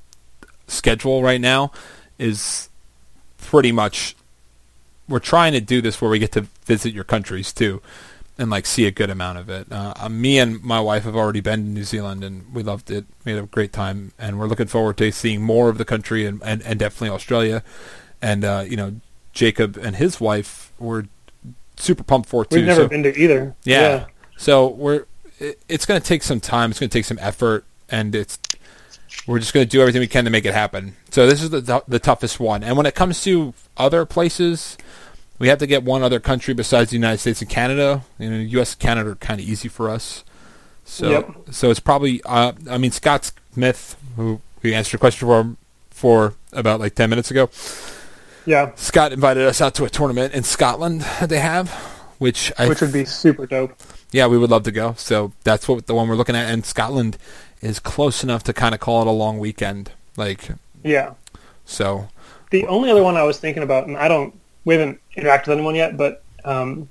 schedule right now is pretty much we're trying to do this where we get to visit your countries too and like see a good amount of it. Uh, uh, me and my wife have already been to New Zealand and we loved it. We had a great time and we're looking forward to seeing more of the country and, and, and definitely Australia. And uh, you know, Jacob and his wife were super pumped for it too. We've never So- been to either. yeah. So we're it, it's going to take some time. It's going to take some effort, and it's we're just going to do everything we can to make it happen. So this is the the toughest one. And when it comes to other places, we have to get one other country besides the United States and Canada. You know, U.S. and Canada are kind of easy for us. So Yep. so it's probably uh, I mean Scott Smith, who we answered a question for for about like ten minutes ago. Yeah, Scott invited us out to a tournament in Scotland that they have, which I which would be super dope. yeah, we would love to go. So that's what the one we're looking at. And Scotland is close enough to kind of call it a long weekend. Like, Yeah. so The only other one I was thinking about, and I don't, we haven't interacted with anyone yet, but um,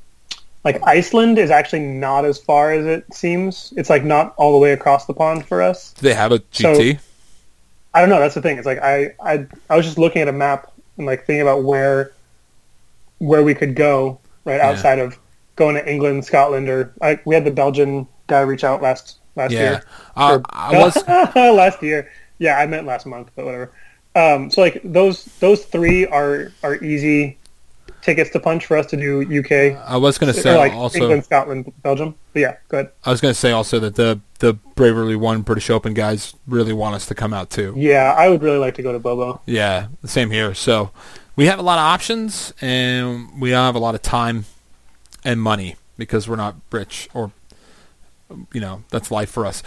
like Iceland is actually not as far as it seems. It's like not all the way across the pond for us. do they have a So- GT? I don't know. That's the thing. It's like I, I, I was just looking at a map and like thinking about where, where we could go right Yeah. outside of going to England, Scotland, or I, we had the Belgian guy reach out last last yeah, year. uh, Or- I was. (laughs) last year. Yeah, I meant last month, but whatever. Um, so like those those three are are easy tickets to punch for us to do UK. I was going to say like also. England, Scotland, Belgium. But yeah, good. I was going to say also that the the Braverly One British Open guys really want us to come out too. Yeah, I would really like to go to Bobo. Yeah, same here. So we have a lot of options, and we have a lot of time and money because we're not rich, or you know, that's life for us.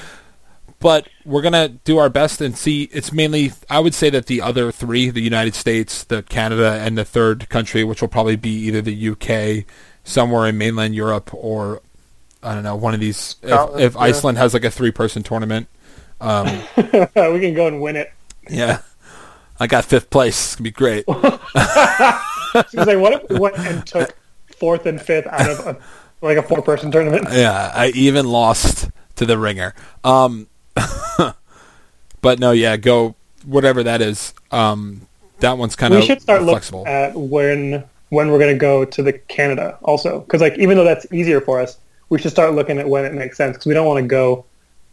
But we're gonna do our best and see. It's mainly, I would say that the other three, the United States, the Canada, and the third country, which will probably be either the UK, somewhere in mainland Europe, or I don't know, one of these. If, Scotland, if yeah. Iceland has like a three-person tournament, um, (laughs) we can go and win it. yeah, I got fifth place. It's gonna be great. (laughs) She was like, what if we went and took fourth and fifth out of a, like a four person tournament? (laughs) Yeah, I even lost to the ringer. Um, (laughs) but no, yeah, go whatever that is. Um, that one's kind of we should start flexible. looking at when when we're going to go to the Canada also because like even though that's easier for us, we should start looking at when it makes sense because we don't want to go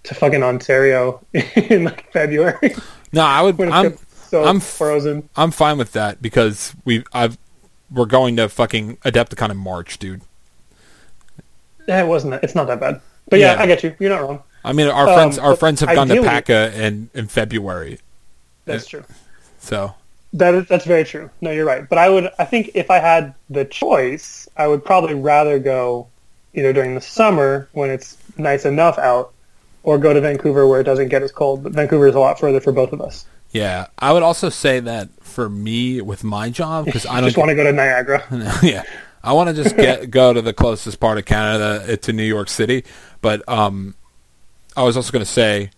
to fucking Ontario (laughs) in like February no, I would. I'm so I'm frozen. I'm fine with that because we I've we're going to fucking Adepticon in March, dude. Yeah, it wasn't. It's not that bad. But yeah, Yeah. I get you. You're not wrong. I mean, our Um, friends our friends have gone to ideally- PACA in in February, That's true. so That is, that's very true. No, you're right. But I would. I think if I had the choice, I would probably rather go either during the summer when it's nice enough out, or go to Vancouver where it doesn't get as cold. But Vancouver is a lot further for both of us. yeah. I would also say that for me with my job because I don't just want to go to Niagara. (laughs) yeah, I want to just (laughs) get go to the closest part of Canada uh, to New York City. But um, I was also going to say,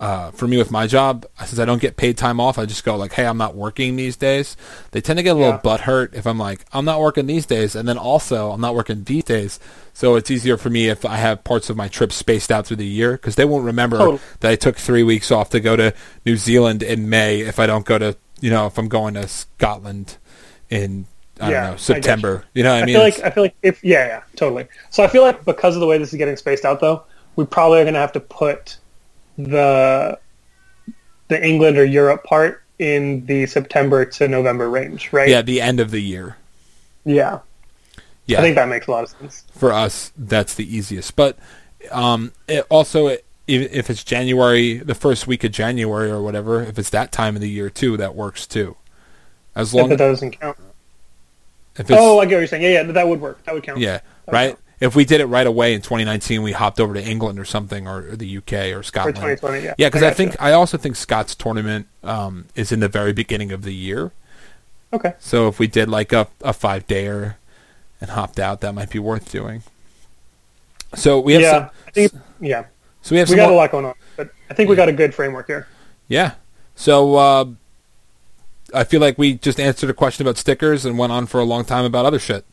uh, for me with my job, since I don't get paid time off, I just go like, "Hey, I'm not working these days." They tend to get a little Yeah. butt hurt if I'm like, "I'm not working these days," and then also I'm not working these days. So it's easier for me if I have parts of my trip spaced out through the year because they won't remember that I took three weeks off to go to New Zealand in May if I don't go to you know if I'm going to Scotland in I Yeah, don't know September. You. know what I I mean? feel like I feel like if yeah yeah totally. So I feel like because of the way this is getting spaced out though, we probably are going to have to put the the England or Europe part in the September to November range, right? yeah, the end of the year. Yeah. Yeah, I think that makes a lot of sense. for us that's the easiest. But um, it also if, if it's January, the first week of January or whatever, if it's that time of the year too, that works too. As If long that doesn't count. Oh, I get what you're saying. Yeah, yeah, that would work. That would count. yeah would right. count. If we did it right away in 2019, we hopped over to England or something, or the UK or Scotland. 2020, yeah. Yeah, because I, gotcha. think I also think Scott's tournament um, is in the very beginning of the year. Okay. So if we did like a, a five dayer and hopped out, that might be worth doing. So we have yeah, some, I think yeah. so we have We got more- a lot going on, but I think we got a good framework here. yeah. So uh, I feel like we just answered a question about stickers and went on for a long time about other shit.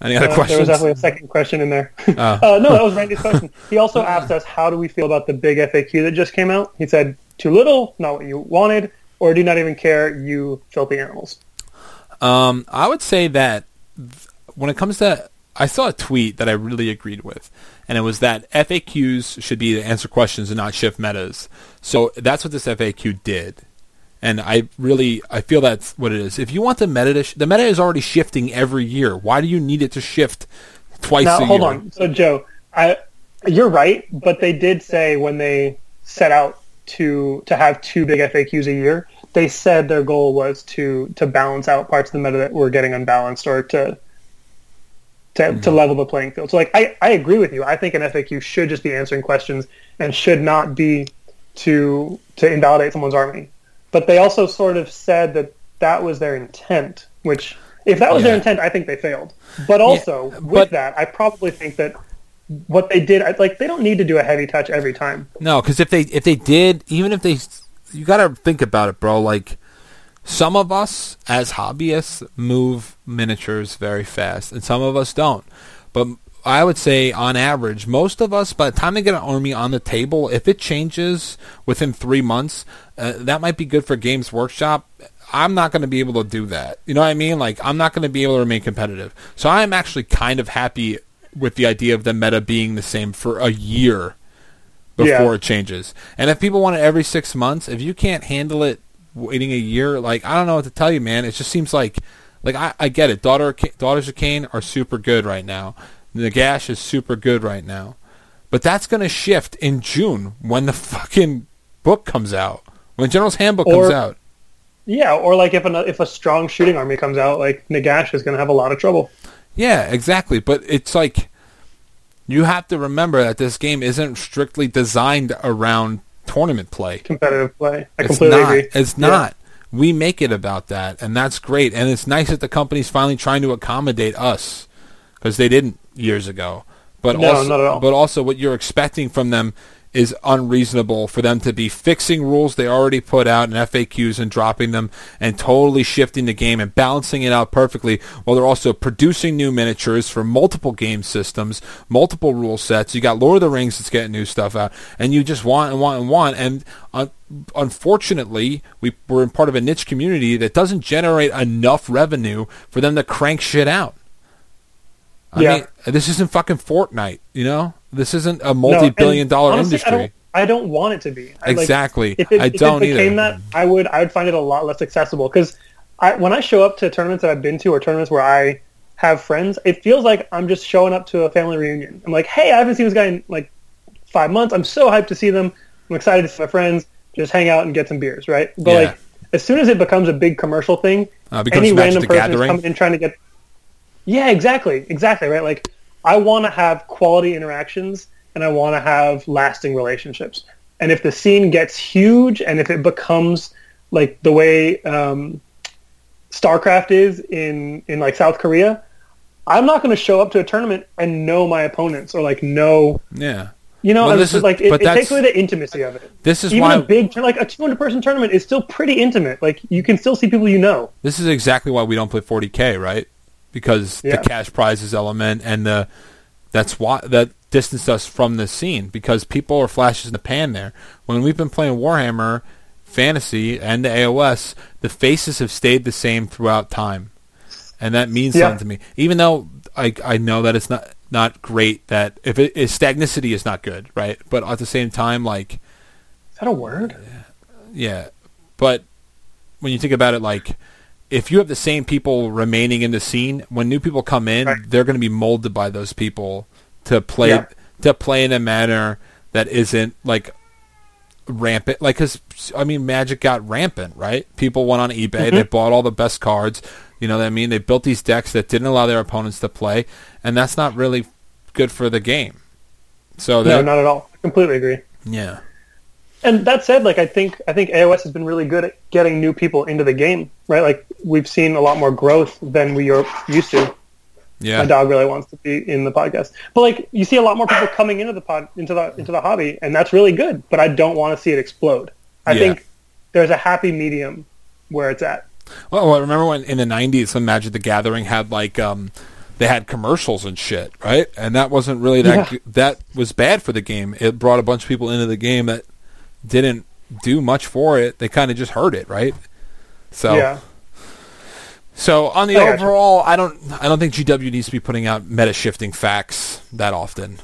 Any other Uh, there was definitely a second question in there. (laughs) Oh. uh, no, that was Randy's question. He also asked us, "How do we feel about the big FAQ that just came out?" He said, "Too little, not what you wanted, or do not even care, you filthy animals? Um, I would say that th- when it comes to, I saw a tweet that I really agreed with, and it was that FAQs should be to answer questions and not shift metas. So that's what this FAQ did, and I really I feel that's what it is. If you want the meta, to sh- the meta is already shifting every year. Why do you need it to shift twice Now hold year? on. So Joe, I you're right, but they did say when they set out to to have two big FAQs a year, they said their goal was to to balance out parts of the meta that were getting unbalanced or to to, to mm-hmm. level the playing field. So like I, I agree with you. I think an FAQ should just be answering questions and should not be to to invalidate someone's army. But they also sort of said that that was their intent, which if that was their intent, I think they failed. But also with but- that, I probably think that what they did, like they don't need to do a heavy touch every time. No, because if they if they did, even if they, you got to think about it, bro. Like some of us as hobbyists move miniatures very fast, and some of us don't. But I would say, on average, most of us, by the time they get an army on the table, if it changes within three months, uh, that might be good for Games Workshop. I'm not going to be able to do that. You know what I mean? Like, I'm not going to be able to remain competitive. So I'm actually kind of happy with the idea of the meta being the same for a year before Yeah. it changes. And if people want it every six months, if you can't handle it waiting a year, like I don't know what to tell you, man. It just seems like, like I, I get it. Daughter, Daughters of Khaine are super good right now. Nagash is super good right now, but that's gonna shift in June when the fucking book comes out. When General's Handbook Or- comes out. Yeah, or like if a if a strong shooting army comes out, like Nagash is going to have a lot of trouble. Yeah, exactly. But it's like you have to remember that this game isn't strictly designed around tournament play. Competitive play. I it's completely not. agree. It's Yeah. not. We make it about that, and that's great. And it's nice that the company's finally trying to accommodate us because they didn't years ago. But No, also, not at all. but also, what you're expecting from them is unreasonable for them to be fixing rules they already put out in FAQs and dropping them and totally shifting the game and balancing it out perfectly while they're also producing new miniatures for multiple game systems, multiple rule sets. You got Lord of the Rings that's getting new stuff out, and you just want and want and want. And un- unfortunately, we, we're in part of a niche community that doesn't generate enough revenue for them to crank shit out. I Yeah. mean, this isn't fucking Fortnite, you know? This isn't a multi-billion dollar honestly, industry. I don't, I don't want it to be. I, like, Exactly. if it, I if don't it became either. that, I would I would find it a lot less accessible because I when I show up to tournaments that I've been to or tournaments where I have friends, it feels like I'm just showing up to a family reunion. I'm like, hey, I haven't seen this guy in like five months. I'm so hyped to see them. I'm excited to see my friends. Just hang out and get some beers, right? But Yeah. like, as soon as it becomes a big commercial thing, Uh, any random person is coming in trying to get. Yeah, exactly, exactly, right. Like, I want to have quality interactions and I want to have lasting relationships. And if the scene gets huge and if it becomes like the way um, StarCraft is in in like South Korea, I'm not going to show up to a tournament and know my opponents or like know Yeah. you know Well, this is- like it, but it takes away the intimacy of it. This is Even why a big like a 200 person tournament is still pretty intimate. Like you can still see people you know. this is exactly why we don't play 40k, right? Because Yeah. the cash prizes element and the that's why that distanced us from the scene because people are flashes in the pan there. When we've been playing Warhammer Fantasy and the AOS, the faces have stayed the same throughout time. And that means Yeah. something to me. Even though I I know that it's not not great that if it is stagnicity is not good, right? But at the same time like Is that a word? yeah, but when you think about it, like if you have the same people remaining in the scene, when new people come in, Right. they're going to be molded by those people to play Yeah. to play in a manner that isn't like rampant. Like, because I mean, Magic got rampant, right? People went on eBay, Mm-hmm. they bought all the best cards. You know what I mean? They built these decks that didn't allow their opponents to play, and that's not really good for the game. So No, not at all. I completely agree. yeah. And that said, like I think I think AOS has been really good at getting new people into the game, right? Like we've seen a lot more growth than we are used to. Yeah. My dog really wants to be in the podcast, but like you see a lot more people coming into the pod into the into the hobby, and that's really good. But I don't want to see it explode. I Yeah. think there's a happy medium where it's at. Well, well, remember when in the '90s, when Magic the Gathering had like um, they had commercials and shit, right? And that wasn't really that. Yeah. g- That was bad for the game. It brought a bunch of people into the game that didn't do much for it. They kind of just heard it, right? So Yeah. so on the I overall, I don't I don't think GW needs to be putting out meta shifting facts that often.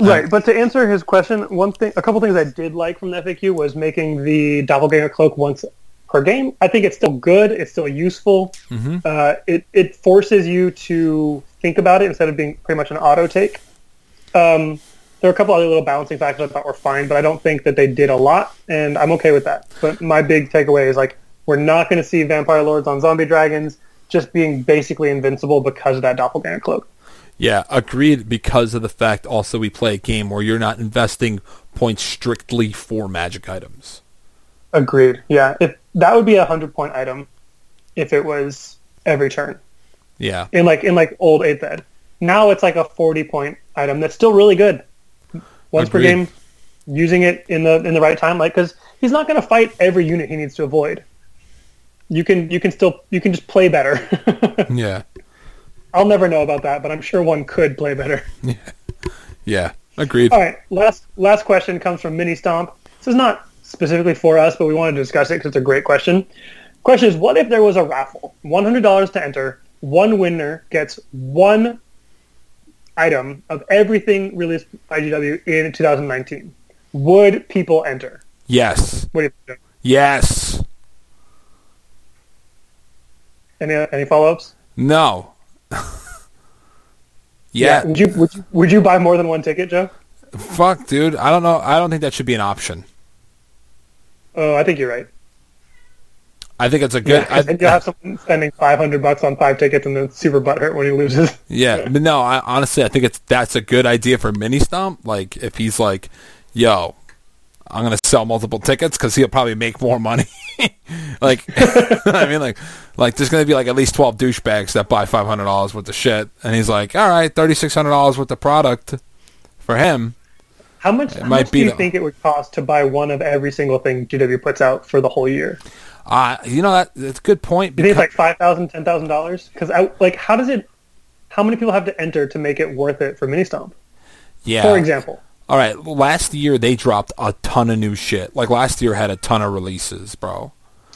Right, but to answer his question, one thing, a couple things I did like from the FAQ was making the doppelganger cloak once per game. I think it's still good. It's still useful. Uh, it it forces you to think about it instead of being pretty much an auto take. Um, there are a couple other little balancing factors I thought were fine, but I don't think that they did a lot, and I'm okay with that. But my big takeaway is like we're not going to see vampire lords on zombie dragons just being basically invincible because of that doppelganger cloak. Yeah, agreed. Because of the fact also we play a game where you're not investing points strictly for magic items. Agreed. Yeah, if that would be a hundred point item if it was every turn Yeah, in like in like old eighth ed. Now it's like a forty point item that's still really good. Once per game, using it in the in the right time, like because he's not going to fight every unit he needs to avoid. You can you can still you can just play better. (laughs) yeah, I'll never know about that, but I'm sure one could play better. (laughs) yeah. Agreed. All right, last last question comes from Mini Stomp. This is not specifically for us, but we wanted to discuss it because it's a great question. Question is, what if there was a raffle? One hundred dollars to enter. One winner gets one item of everything released by GW in 2019. Would people enter? Yes, What do you think? yes, Any any follow ups? no. (laughs) yeah, Would you would you would you buy more than one ticket, Joe? fuck, dude. I don't know. I don't think that should be an option. Oh, I think you're right. I think it's a good. Yeah, I, and you'll have someone spending 500 bucks on five tickets and then super butthurt when he loses. (laughs) Yeah, but no, I honestly I think it's that's a good idea for mini stomp. Like if he's like, "Yo, I'm gonna sell multiple tickets because he'll probably make more money." (laughs) like, (laughs) I mean, like, like there's gonna be like at least twelve douchebags that buy five hundred dollars worth of shit, and he's like, "All right, thirty six hundred dollars worth of product for him." How much, how much do you think it would cost to buy one of every single thing GW puts out for the whole year? Uh, you know that that's a good point. Do you think it's because- like five thousand, ten thousand dollars? Because like, how does it? How many people have to enter to make it worth it for mini stomp? yeah. For example, All right, last year they dropped a ton of new shit. Like last year had a ton of releases, bro.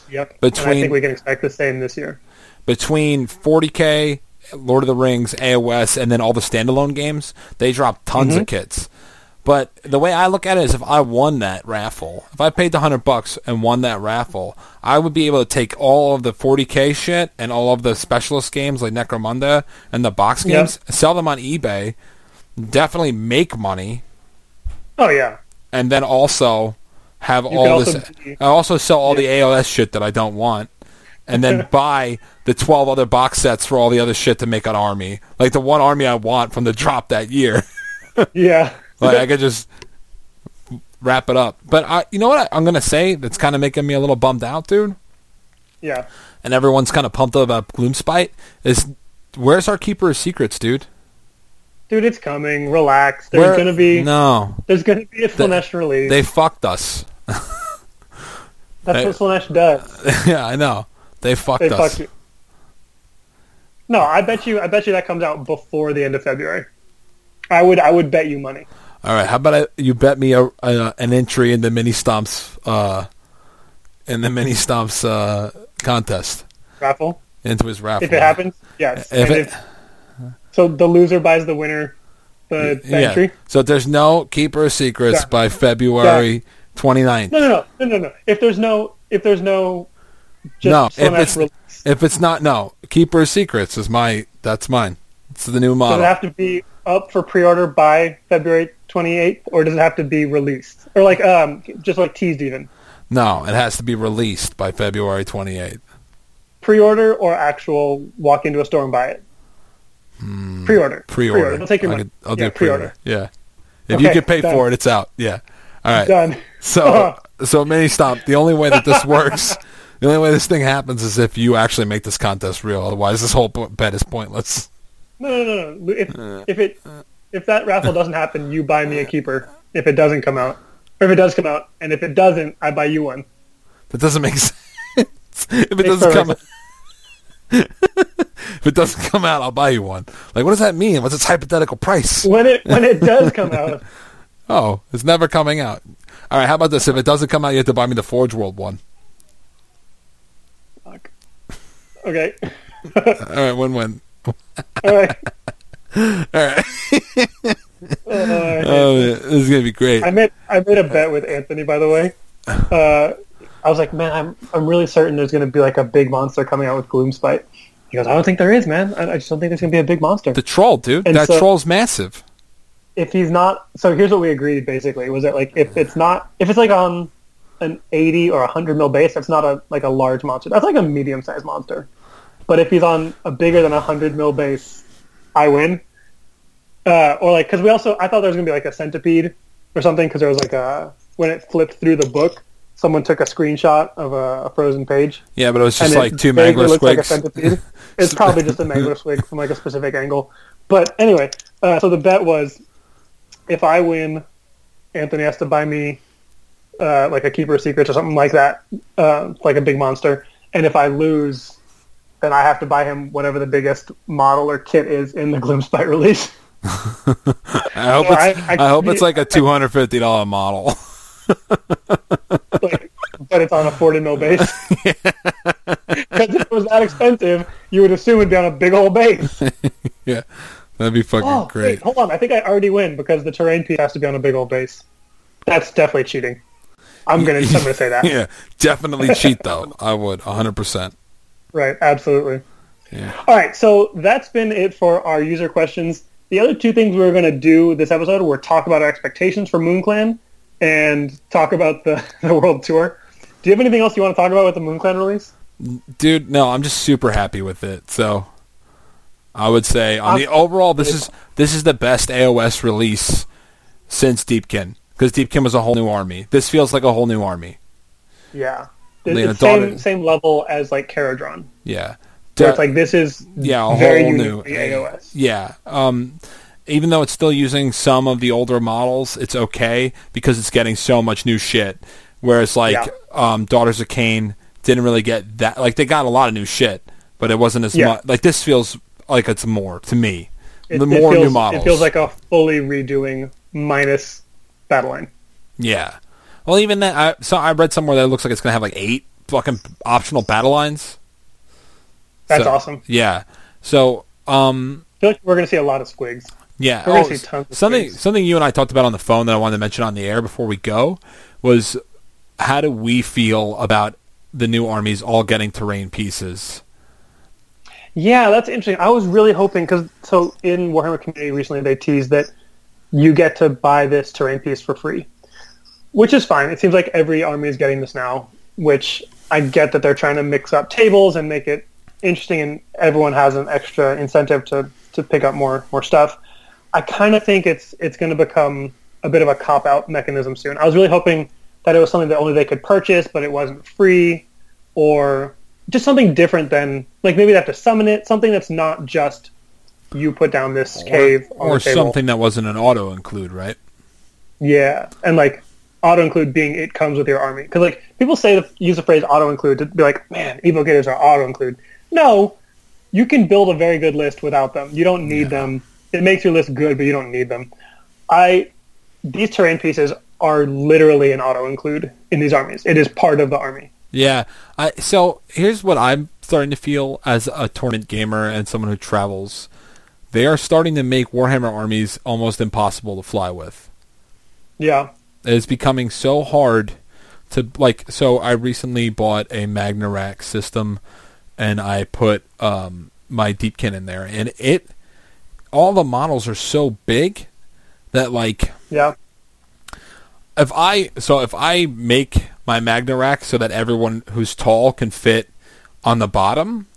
yep. and Between- I think we can expect the same this year. between 40k, Lord of the Rings, AOS, and then all the standalone games, they dropped tons Mm-hmm. of kits. But the way I look at it is, if I won that raffle, if I paid the hundred bucks and won that raffle, I would be able to take all of the 40k shit and all of the specialist games like Necromunda and the box Yep. games, sell them on eBay, definitely make money, Oh yeah, and then also have could all also this. be- I also sell all the AOS shit that I don't want, and then (laughs) buy the twelve other box sets for all the other shit to make an army, like the one army I want from the drop that year. (laughs) yeah. Like I could just wrap it up. But I, you know what I, I'm gonna say that's kind of making me a little bummed out, dude. Yeah. And everyone's kind of pumped up about Gloomspite. Is where's our Keeper of Secrets, dude? Dude, it's coming. Relax. There's Where- gonna be no. there's gonna be a Slaanesh release. They fucked us. That's they- what Slaanesh does. (laughs) yeah, I know. They fucked They us. fucked you. No, I bet you. I bet you that comes out before the end of February. I would. I would bet you money. All right, how about I, you bet me a, a, an entry in the mini stomps uh, in the mini stomps uh, contest Raffle. into his raffle. If it happens, yes. If And it- if- so the loser buys the winner the, the yeah. entry. So if there's no keeper of secrets Yeah. by February 29th. No, no, no, no, no, no. If there's no, if there's no, just No, if it's- release, If it's not no, keeper of secrets is my that's mine. It's the new does model. it have to be up for pre-order by February 28th, or does it have to be released, or like um just like teased even? no, it has to be released by February 28th. Pre-order or actual walk into a store and buy it? Pre-order. Hmm. Pre-order. Don't take your money. could- I'll yeah, do pre-order. Yeah. If Okay, you get paid done. for it, it's out. Yeah. All right. Done. So, (laughs) so mini stomp. The only way that this (laughs) works, the only way this thing happens is if you actually make this contest real. Otherwise, this whole bet is pointless. No, no, no, no. If if it if that raffle (laughs) doesn't happen, you buy me a keeper. If it doesn't come out, or if it does come out, and if it doesn't, I buy you one. That doesn't make (laughs) sense. if it Makes doesn't come, perfect (laughs) if it doesn't come out, I'll buy you one. Like, what does that mean? What's its hypothetical price? When it when it does come out, Oh, it's never coming out. All right, how about this? If it doesn't come out, you have to buy me the Forge World one. Fuck. Okay. All right, win-win. All right. All right. Uh, (laughs) Oh, yeah, this is gonna be great. I made I made a bet with Anthony, by the way. Uh, I was like, man, I'm I'm really certain there's going to be like a big monster coming out with Gloomspite. He goes, I don't think there is, man. I, I just don't think there's going to be a big monster. The troll, dude. And that so- troll's massive. if he's not, so here's what we agreed basically was that like if it's not if it's like on an 80 or 100 mil base, that's not a like a large monster. That's like a medium sized monster. But if he's on a bigger than 100 mil base, I win. Uh, or like because we also I thought there was gonna be like a centipede or something because there was like a when it flipped through the book, someone took a screenshot of a, a frozen page Yeah, but it was just like two mangler looks like a centipede. (laughs) It's probably just a mangler squig from like a specific angle. But anyway, uh, so the bet was if I win, Anthony has to buy me uh, like a keeper of secrets or something like that, uh, like a big monster. And if I lose, then I have to buy him whatever the biggest model or kit is in the Gloomspite release. (laughs) I hope So it's. I- I, I- hope it's like a two hundred fifty dollar model. (laughs) like, but it's on a 40 mil base. (laughs) Because if it was that expensive, you would assume it'd be on a big old base. yeah, that'd be fucking Oh, great. wait, hold on. I think I already win because the terrain piece has to be on a big old base. That's definitely cheating. I'm gonna I'm gonna say that. yeah, definitely cheat though. I would hundred percent. Right, absolutely. Yeah. All right, so that's been it for our user questions. The other two things we were going to do this episode were talk about our expectations for MoonClan and talk about the, (laughs) the world tour. Do you have anything else you want to talk about with the MoonClan release? Dude, no, I'm just super happy with it. So I would say on the overall, this is this is the best AOS release since Deepkin because Deepkin was a whole new army. This feels like a whole new army. Yeah, it's Lena the same same level as like Kharadron. Yeah, it's like this is yeah, a very whole new AOS. Yeah. Um, even though it's still using some of the older models, it's okay because it's getting so much new shit. Whereas like Yeah. um, Daughters of Khaine didn't really get that. Like they got a lot of new shit, but it wasn't as Yeah. much. Like this feels like it's more to me. It, the more feels, new models. It feels like a fully redoing minus battle line. yeah. Well, even that. I, so I read somewhere that it looks like it's gonna have like eight fucking optional battle lines. That's So- awesome. Yeah. So um, I feel like we're going to see a lot of squigs. Yeah. Oh, see tons of something things. something you and I talked about on the phone that I wanted to mention on the air before we go was how do we feel about the new armies all getting terrain pieces? Yeah, that's interesting. I was really hoping because so in Warhammer Community recently they teased that you get to buy this terrain piece for free, which is fine. It seems like every army is getting this now, which I get that they're trying to mix up tables and make it interesting, and everyone has an extra incentive to to pick up more more stuff. I kind of think it's it's going to become a bit of a cop out mechanism soon. I was really hoping that it was something that only they could purchase, but it wasn't free, or just something different than like maybe they have to summon it. Something that's not just you put down this cave on or the table. something that wasn't an auto include, right? Yeah, and like auto include being it comes with your army because like people say the, use the phrase auto include to be like, man, evocators are auto include. No, you can build a very good list without them. You don't need them. It makes your list good, but you don't need them. I these terrain pieces are literally an auto include in these armies. It is part of the army. Yeah. I so here's what I'm starting to feel as a tournament gamer and someone who travels. They are starting to make Warhammer armies almost impossible to fly with. Yeah, It's becoming so hard to like so I recently bought a Magnarack system and I put um my Deepkin in there and it all the models are so big that like yeah, if I so if I make my Magnarack so that everyone who's tall can fit on the bottom,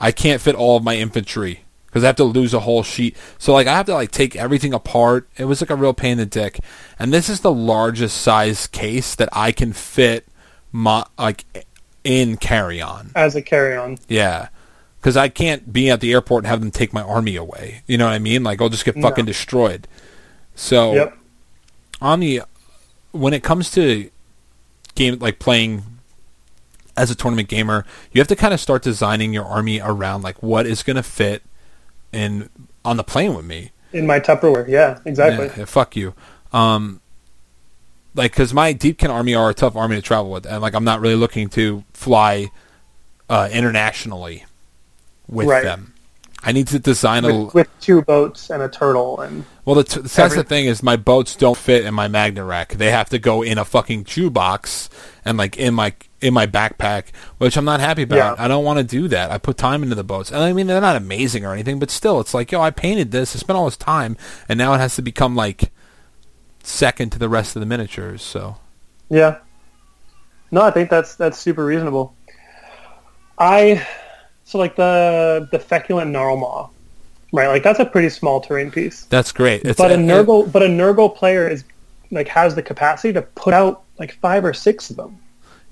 I can't fit all of my infantry because I have to lose a whole sheet. So like I have to like take everything apart. It was like a real pain in the dick. And this is the largest size case that I can fit my like in carry on. as a carry on. Yeah. Because I can't be at the airport and have them take my army away. You know what I mean? Like I'll just get No. fucking destroyed. So Yep. on the when it comes to game like playing as a tournament gamer, you have to kind of start designing your army around like what is going to fit in on the plane with me. In my Tupperware. Yeah, exactly. Yeah, fuck you. Um, like because my Deepkin army are a tough army to travel with, and like I'm not really looking to fly uh, internationally with Right. them. I need to design a with, with two boats and a turtle and well. The t- that's the thing is my boats don't fit in my magnet rack. They have to go in a fucking shoebox and like in my in my backpack, which I'm not happy about. Yeah. I don't want to do that. I put time into the boats, and I mean they're not amazing or anything, but still, it's like yo, I painted this, I spent all this time, and now it has to become like second to the rest of the miniatures. So Yeah. No, I think that's that's super reasonable. I so like the the feculent Gnarlmaw, right? Like that's a pretty small terrain piece. that's great. It's but a it- Nurgle but a Nurgle player is like has the capacity to put out like five or six of them.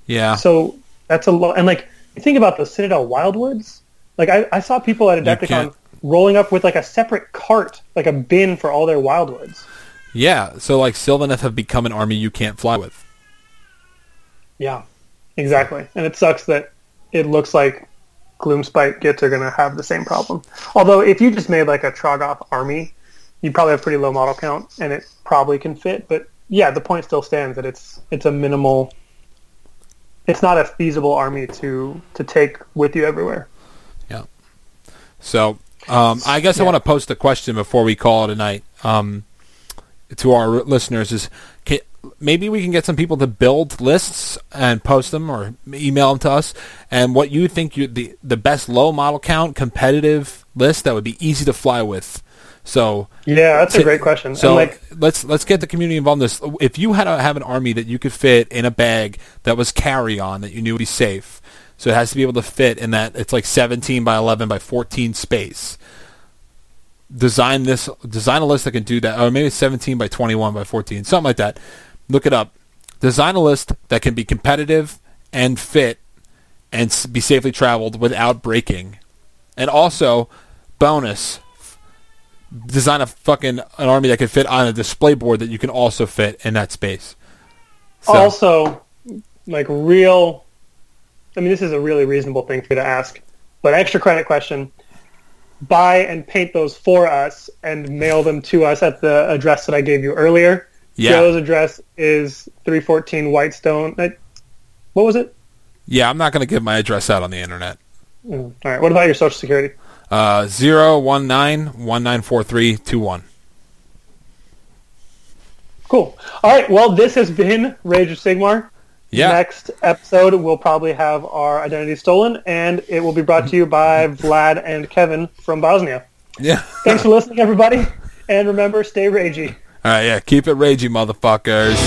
Yeah, So that's a lot. And like think about the Citadel Wildwoods. Like I, I saw people at Adepticon rolling up with like a separate cart, like a bin for all their Wildwoods. yeah. So like Sylvaneth have become an army you can't fly with. Yeah, exactly. And it sucks that it looks like Gloomspite Gits are going to have the same problem. Although if you just made like a Troggoth army, you probably have pretty low model count, and it probably can fit. But yeah, the point still stands that it's it's a minimal. It's not a feasible army to to take with you everywhere. Yeah. So um, I guess I want to post a question before we call it a night um, to our listeners: is can, maybe we can get some people to build lists and post them or email them to us, and what you think you the the best low model count competitive list that would be easy to fly with. So Yeah, that's a great question. So like, let's let's get the community involved in this. If you had to have an army that you could fit in a bag that was carry on that you knew would be safe, so it has to be able to fit in that it's like 17 by 11 by 14 space. Design this design a list that can do that, or maybe 17 by 21 by 14, something like that. Look it up. Design a list that can be competitive and fit and be safely traveled without breaking. And also, bonus, design a fucking an army that could fit on a display board that you can also fit in that space. So, also like real i mean this is a really reasonable thing for you to ask but extra credit question. Buy and paint those for us and mail them to us at the address that i gave you earlier. Yeah, joe's address is 314 whitestone uh, what was it? Yeah, I'm not going to give my address out on the internet. Mm, all right what about your social security Uh, zero one nine one nine four three two one. cool all right well this has been rage of sigmar Yeah, Next episode, we'll probably have our identity stolen, and it will be brought to you by (laughs) Vlad and Kevin from Bosnia. yeah. Thanks for listening, everybody, and remember, stay ragey. All right, yeah. Keep it ragey, motherfuckers.